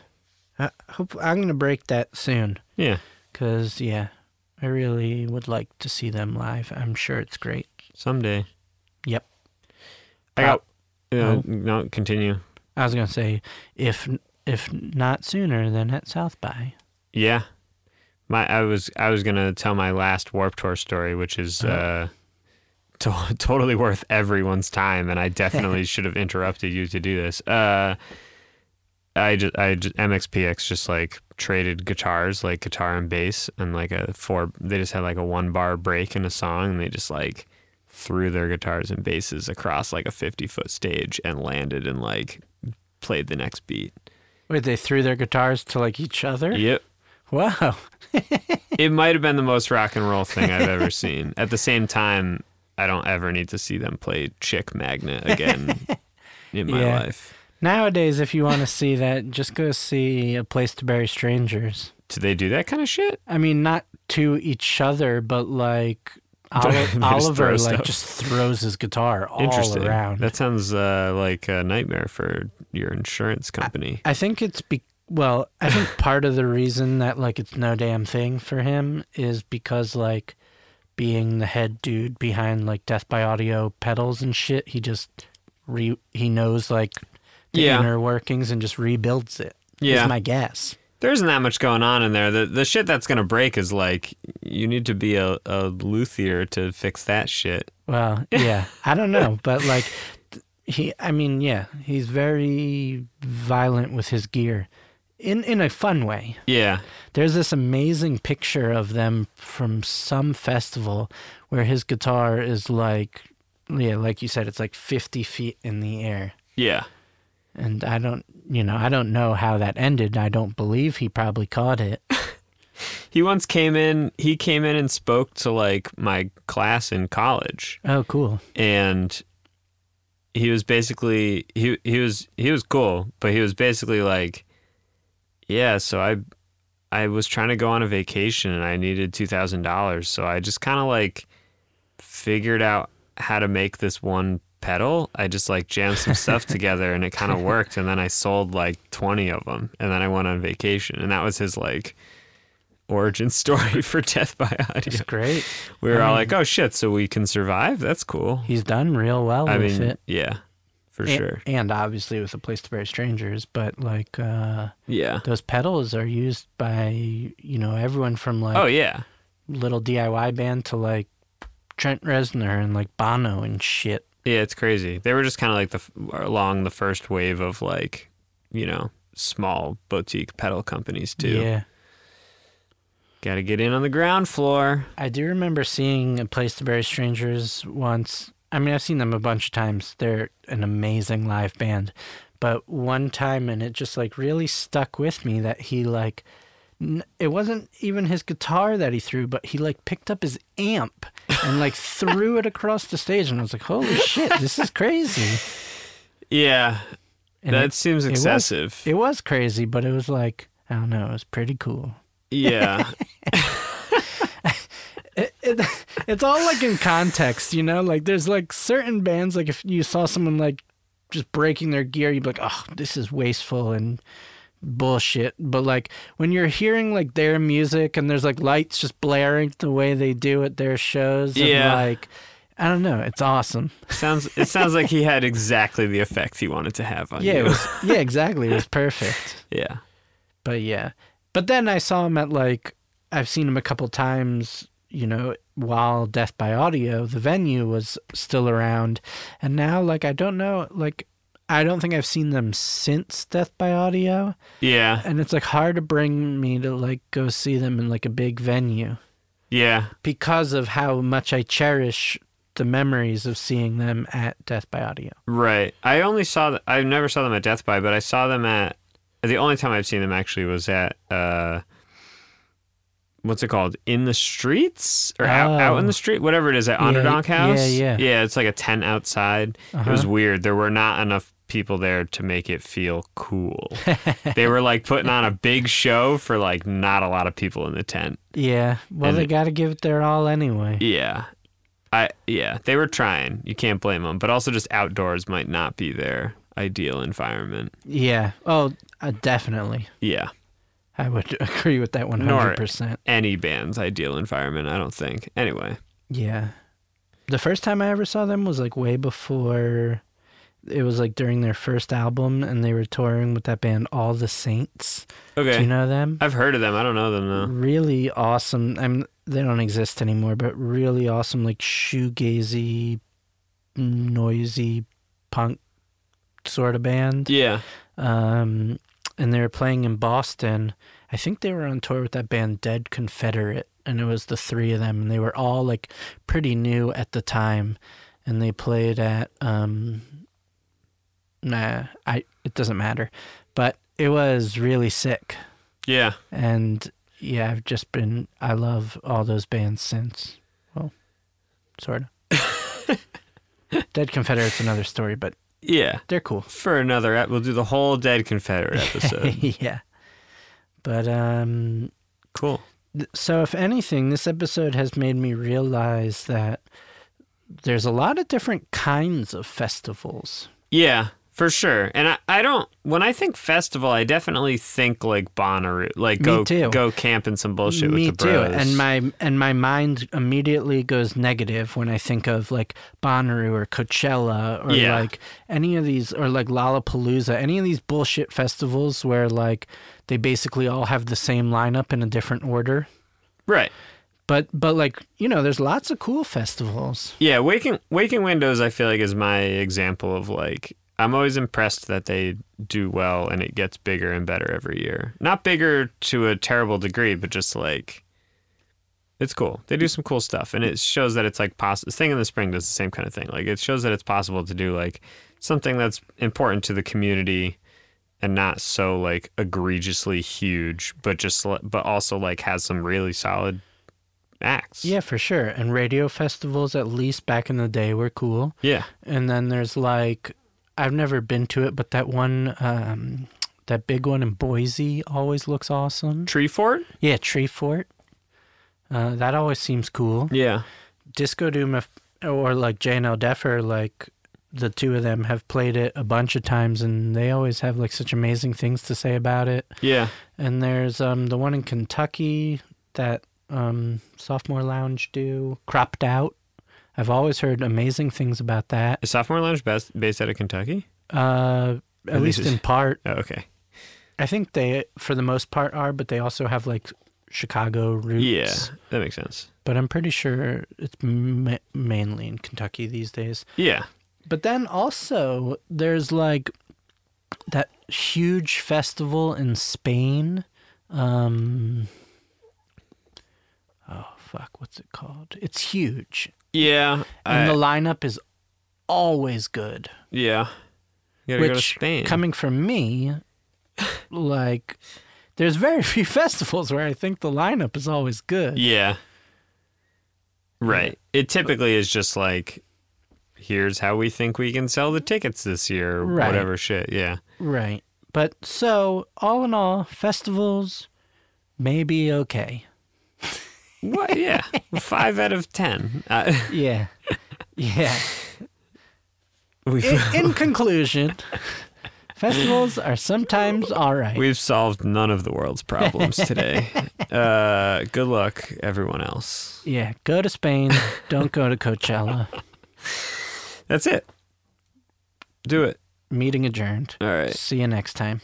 I hope I'm gonna break that soon. Yeah. Cause yeah, I really would like to see them live. I'm sure it's great. Someday. Yep. I got. Uh. No, continue. I was gonna say if if not sooner than at South by. Yeah. My I was I was gonna tell my last Warped Tour story, which is uh, to- totally worth everyone's time, and I definitely should have interrupted you to do this. Uh, I just I just, MXPX just like traded guitars, like guitar and bass, and like a four. They just had like a one bar break in a song, and they just like threw their guitars and basses across like a fifty foot stage and landed and like played the next beat. Wait, they threw their guitars to like each other. Yep. Wow. it might have been the most rock and roll thing I've ever seen. At the same time, I don't ever need to see them play Chick Magnet again in my Yeah. life. Nowadays, if you want to see that, just go see a place to bury strangers. Do they do that kind of shit? I mean, not to each other, but like Oliver, like stuff. just throws his guitar all around. That sounds uh, like a nightmare for your insurance company. I think it's be well, I think part of the reason that like it's no damn thing for him is because like being the head dude behind like Death by Audio pedals and shit, he just re he knows like the Yeah. inner workings and just rebuilds it. Yeah. Is my guess. There isn't that much going on in there. The the shit that's gonna break is like you need to be a, a luthier to fix that shit. Well, yeah, I don't know, but like he, I mean, yeah, he's very violent with his gear, in in a fun way. Yeah. There's this amazing picture of them from some festival where his guitar is like, yeah, like you said, it's like 50 feet in the air. Yeah. And I don't, you know, I don't know how that ended. I don't believe he probably caught it. He once came in he came in and spoke to like my class in college. Oh, cool. and he was basically he he was he was cool, but he was basically like, yeah. So I I was trying to go on a vacation and I needed two thousand dollars, so I just kind of like figured out how to make this one pedal. I just like jammed some stuff together and it kind of worked, and then I sold like twenty of them, and then I went on vacation, and that was his like origin story for Death by Audio. It's great. We were I all mean- like, "Oh shit, so we can survive? That's cool." He's done real well I with mean, it. yeah, for And, sure. and obviously with a place to bury strangers, but like uh, Yeah. those pedals are used by you know everyone from like Oh yeah. little DIY band to like Trent Reznor and like Bono and shit. Yeah, it's crazy. They were just kind of like the along the first wave of like, you know, small boutique pedal companies too. Yeah. Got to get in on the ground floor. I do remember seeing a place to bury strangers once. I mean, I've seen them a bunch of times. They're an amazing live band. But one time, and it just like really stuck with me that he like, it wasn't even his guitar that he threw, but he like picked up his amp and like threw it across the stage. And I was like, holy shit, this is crazy. Yeah, And that it, seems it was- excessive. it was crazy, but it was like, I don't know, it was pretty cool. yeah. it, it, it's all like in context, you know. Like there's like certain bands, like if you saw someone like just breaking their gear, you'd be like, "Oh, this is wasteful and bullshit." But like when you're hearing like their music and there's like lights just blaring the way they do at their shows, and, Yeah. like I don't know, it's awesome. sounds it sounds like he had exactly the effect he wanted to have on you. Yeah, you. it was, yeah, exactly. It was perfect. yeah. But yeah. But then I saw him at like I've seen him a couple times you know, while Death by Audio, the venue was still around. And now, like, I don't know, like, I don't think I've seen them since Death by Audio. Yeah. And it's like hard to bring me to like go see them in like a big venue Yeah. because of how much I cherish the memories of seeing them at Death by Audio. Right. I only saw th- I never saw them at Death by, but I saw them at the only time I've seen them actually was at uh what's it called? In the streets or out, out in Oh. the street, whatever it is at Yeah, Onderdonk House. yeah, yeah. Yeah, it's like a tent outside. It was Uh-huh. weird. There were not enough people there to make it feel cool. they were like putting on a big show for like not a lot of people in the tent. Yeah. Well, And they got to give it their all anyway. Yeah. I yeah, they were trying. You can't blame them, but also just outdoors might not be their ideal environment. Yeah. Oh, uh, definitely. Yeah. I would agree with that 100%. Nor- Any band's ideal environment, I don't think. Anyway. Yeah. The first time I ever saw them was like way before it was like during their first album and they were touring with that band All the Saints. Okay. Do you know them? I've heard of them. I don't know them though. Really awesome. I'm they don't exist anymore, but really awesome like shoegazy noisy punk sort of band. Yeah. Um and they were playing in Boston. I think they were on tour with that band Dead Confederate and it was the three of them and they were all like pretty new at the time and they played at um nah I it doesn't matter but it was really sick Yeah. and yeah I've just been I love all those bands since well sort of Dead Confederate's another story but Yeah. they're cool For another ep- we'll do the whole Dead Confederate episode. yeah but um cool. So, if anything, this episode has made me realize that there's a lot of different kinds of festivals. Yeah, for sure. And I, I don't when I think festival, I definitely think like Bonnaroo. Like Me go too. go camping some bullshit Me with the too, and my and my mind immediately goes negative when I think of like Bonnaroo or Coachella or Yeah. like any of these or like Lollapalooza, any of these bullshit festivals where like they basically all have the same lineup in a different order. Right. But but like you know, there's lots of cool festivals. Yeah, Waking Waking Windows I feel like is my example of like I'm always impressed that they do well and it gets bigger and better every year. Not bigger to a terrible degree, but just like it's cool. They do some cool stuff and it shows that it's like possible. This thing in the Spring does the same kind of thing. Like it shows that it's possible to do like something that's important to the community and not so like egregiously huge, but just but also like has some really solid acts. Yeah, for sure. And radio festivals, at least back in the day, were cool. Yeah. And then there's like, I've never been to it, but that one, um, that big one in Boise always looks awesome. Treefort? Yeah, Treefort. Uh, that always seems cool. Yeah. Disco Doom, or like JNL Deffer, like the two of them have played it a bunch of times, and they always have like such amazing things to say about it. Yeah. And there's um the one in Kentucky that um Sophomore Lounge do, Cropped Out. I've always heard amazing things about that. Is Sophomore Lounge best, based out of Kentucky? Uh, at least- in part. Oh, okay. I think they, for the most part, are, but they also have like Chicago roots. Yeah, that makes sense. But I'm pretty sure it's ma- mainly in Kentucky these days. Yeah. But then also, there's like that huge festival in Spain. Um, oh, fuck. What's it called? It's huge. Yeah. And I- the lineup is always good. yeah. You gotta go to Which, coming from me, like, there's very few festivals where I think the lineup is always good. yeah. Right. It typically is just like, here's how we think we can sell the tickets this year, Right. whatever shit. Yeah. Right. But so, all in all, festivals may be okay. What? Yeah. Five out of ten. Uh, Yeah. Yeah. In, in conclusion, festivals are sometimes all right. we've solved none of the world's problems today. uh, good luck, everyone else. yeah. Go to Spain. Don't go to Coachella. That's it. Do it. Meeting adjourned. All right. See you next time.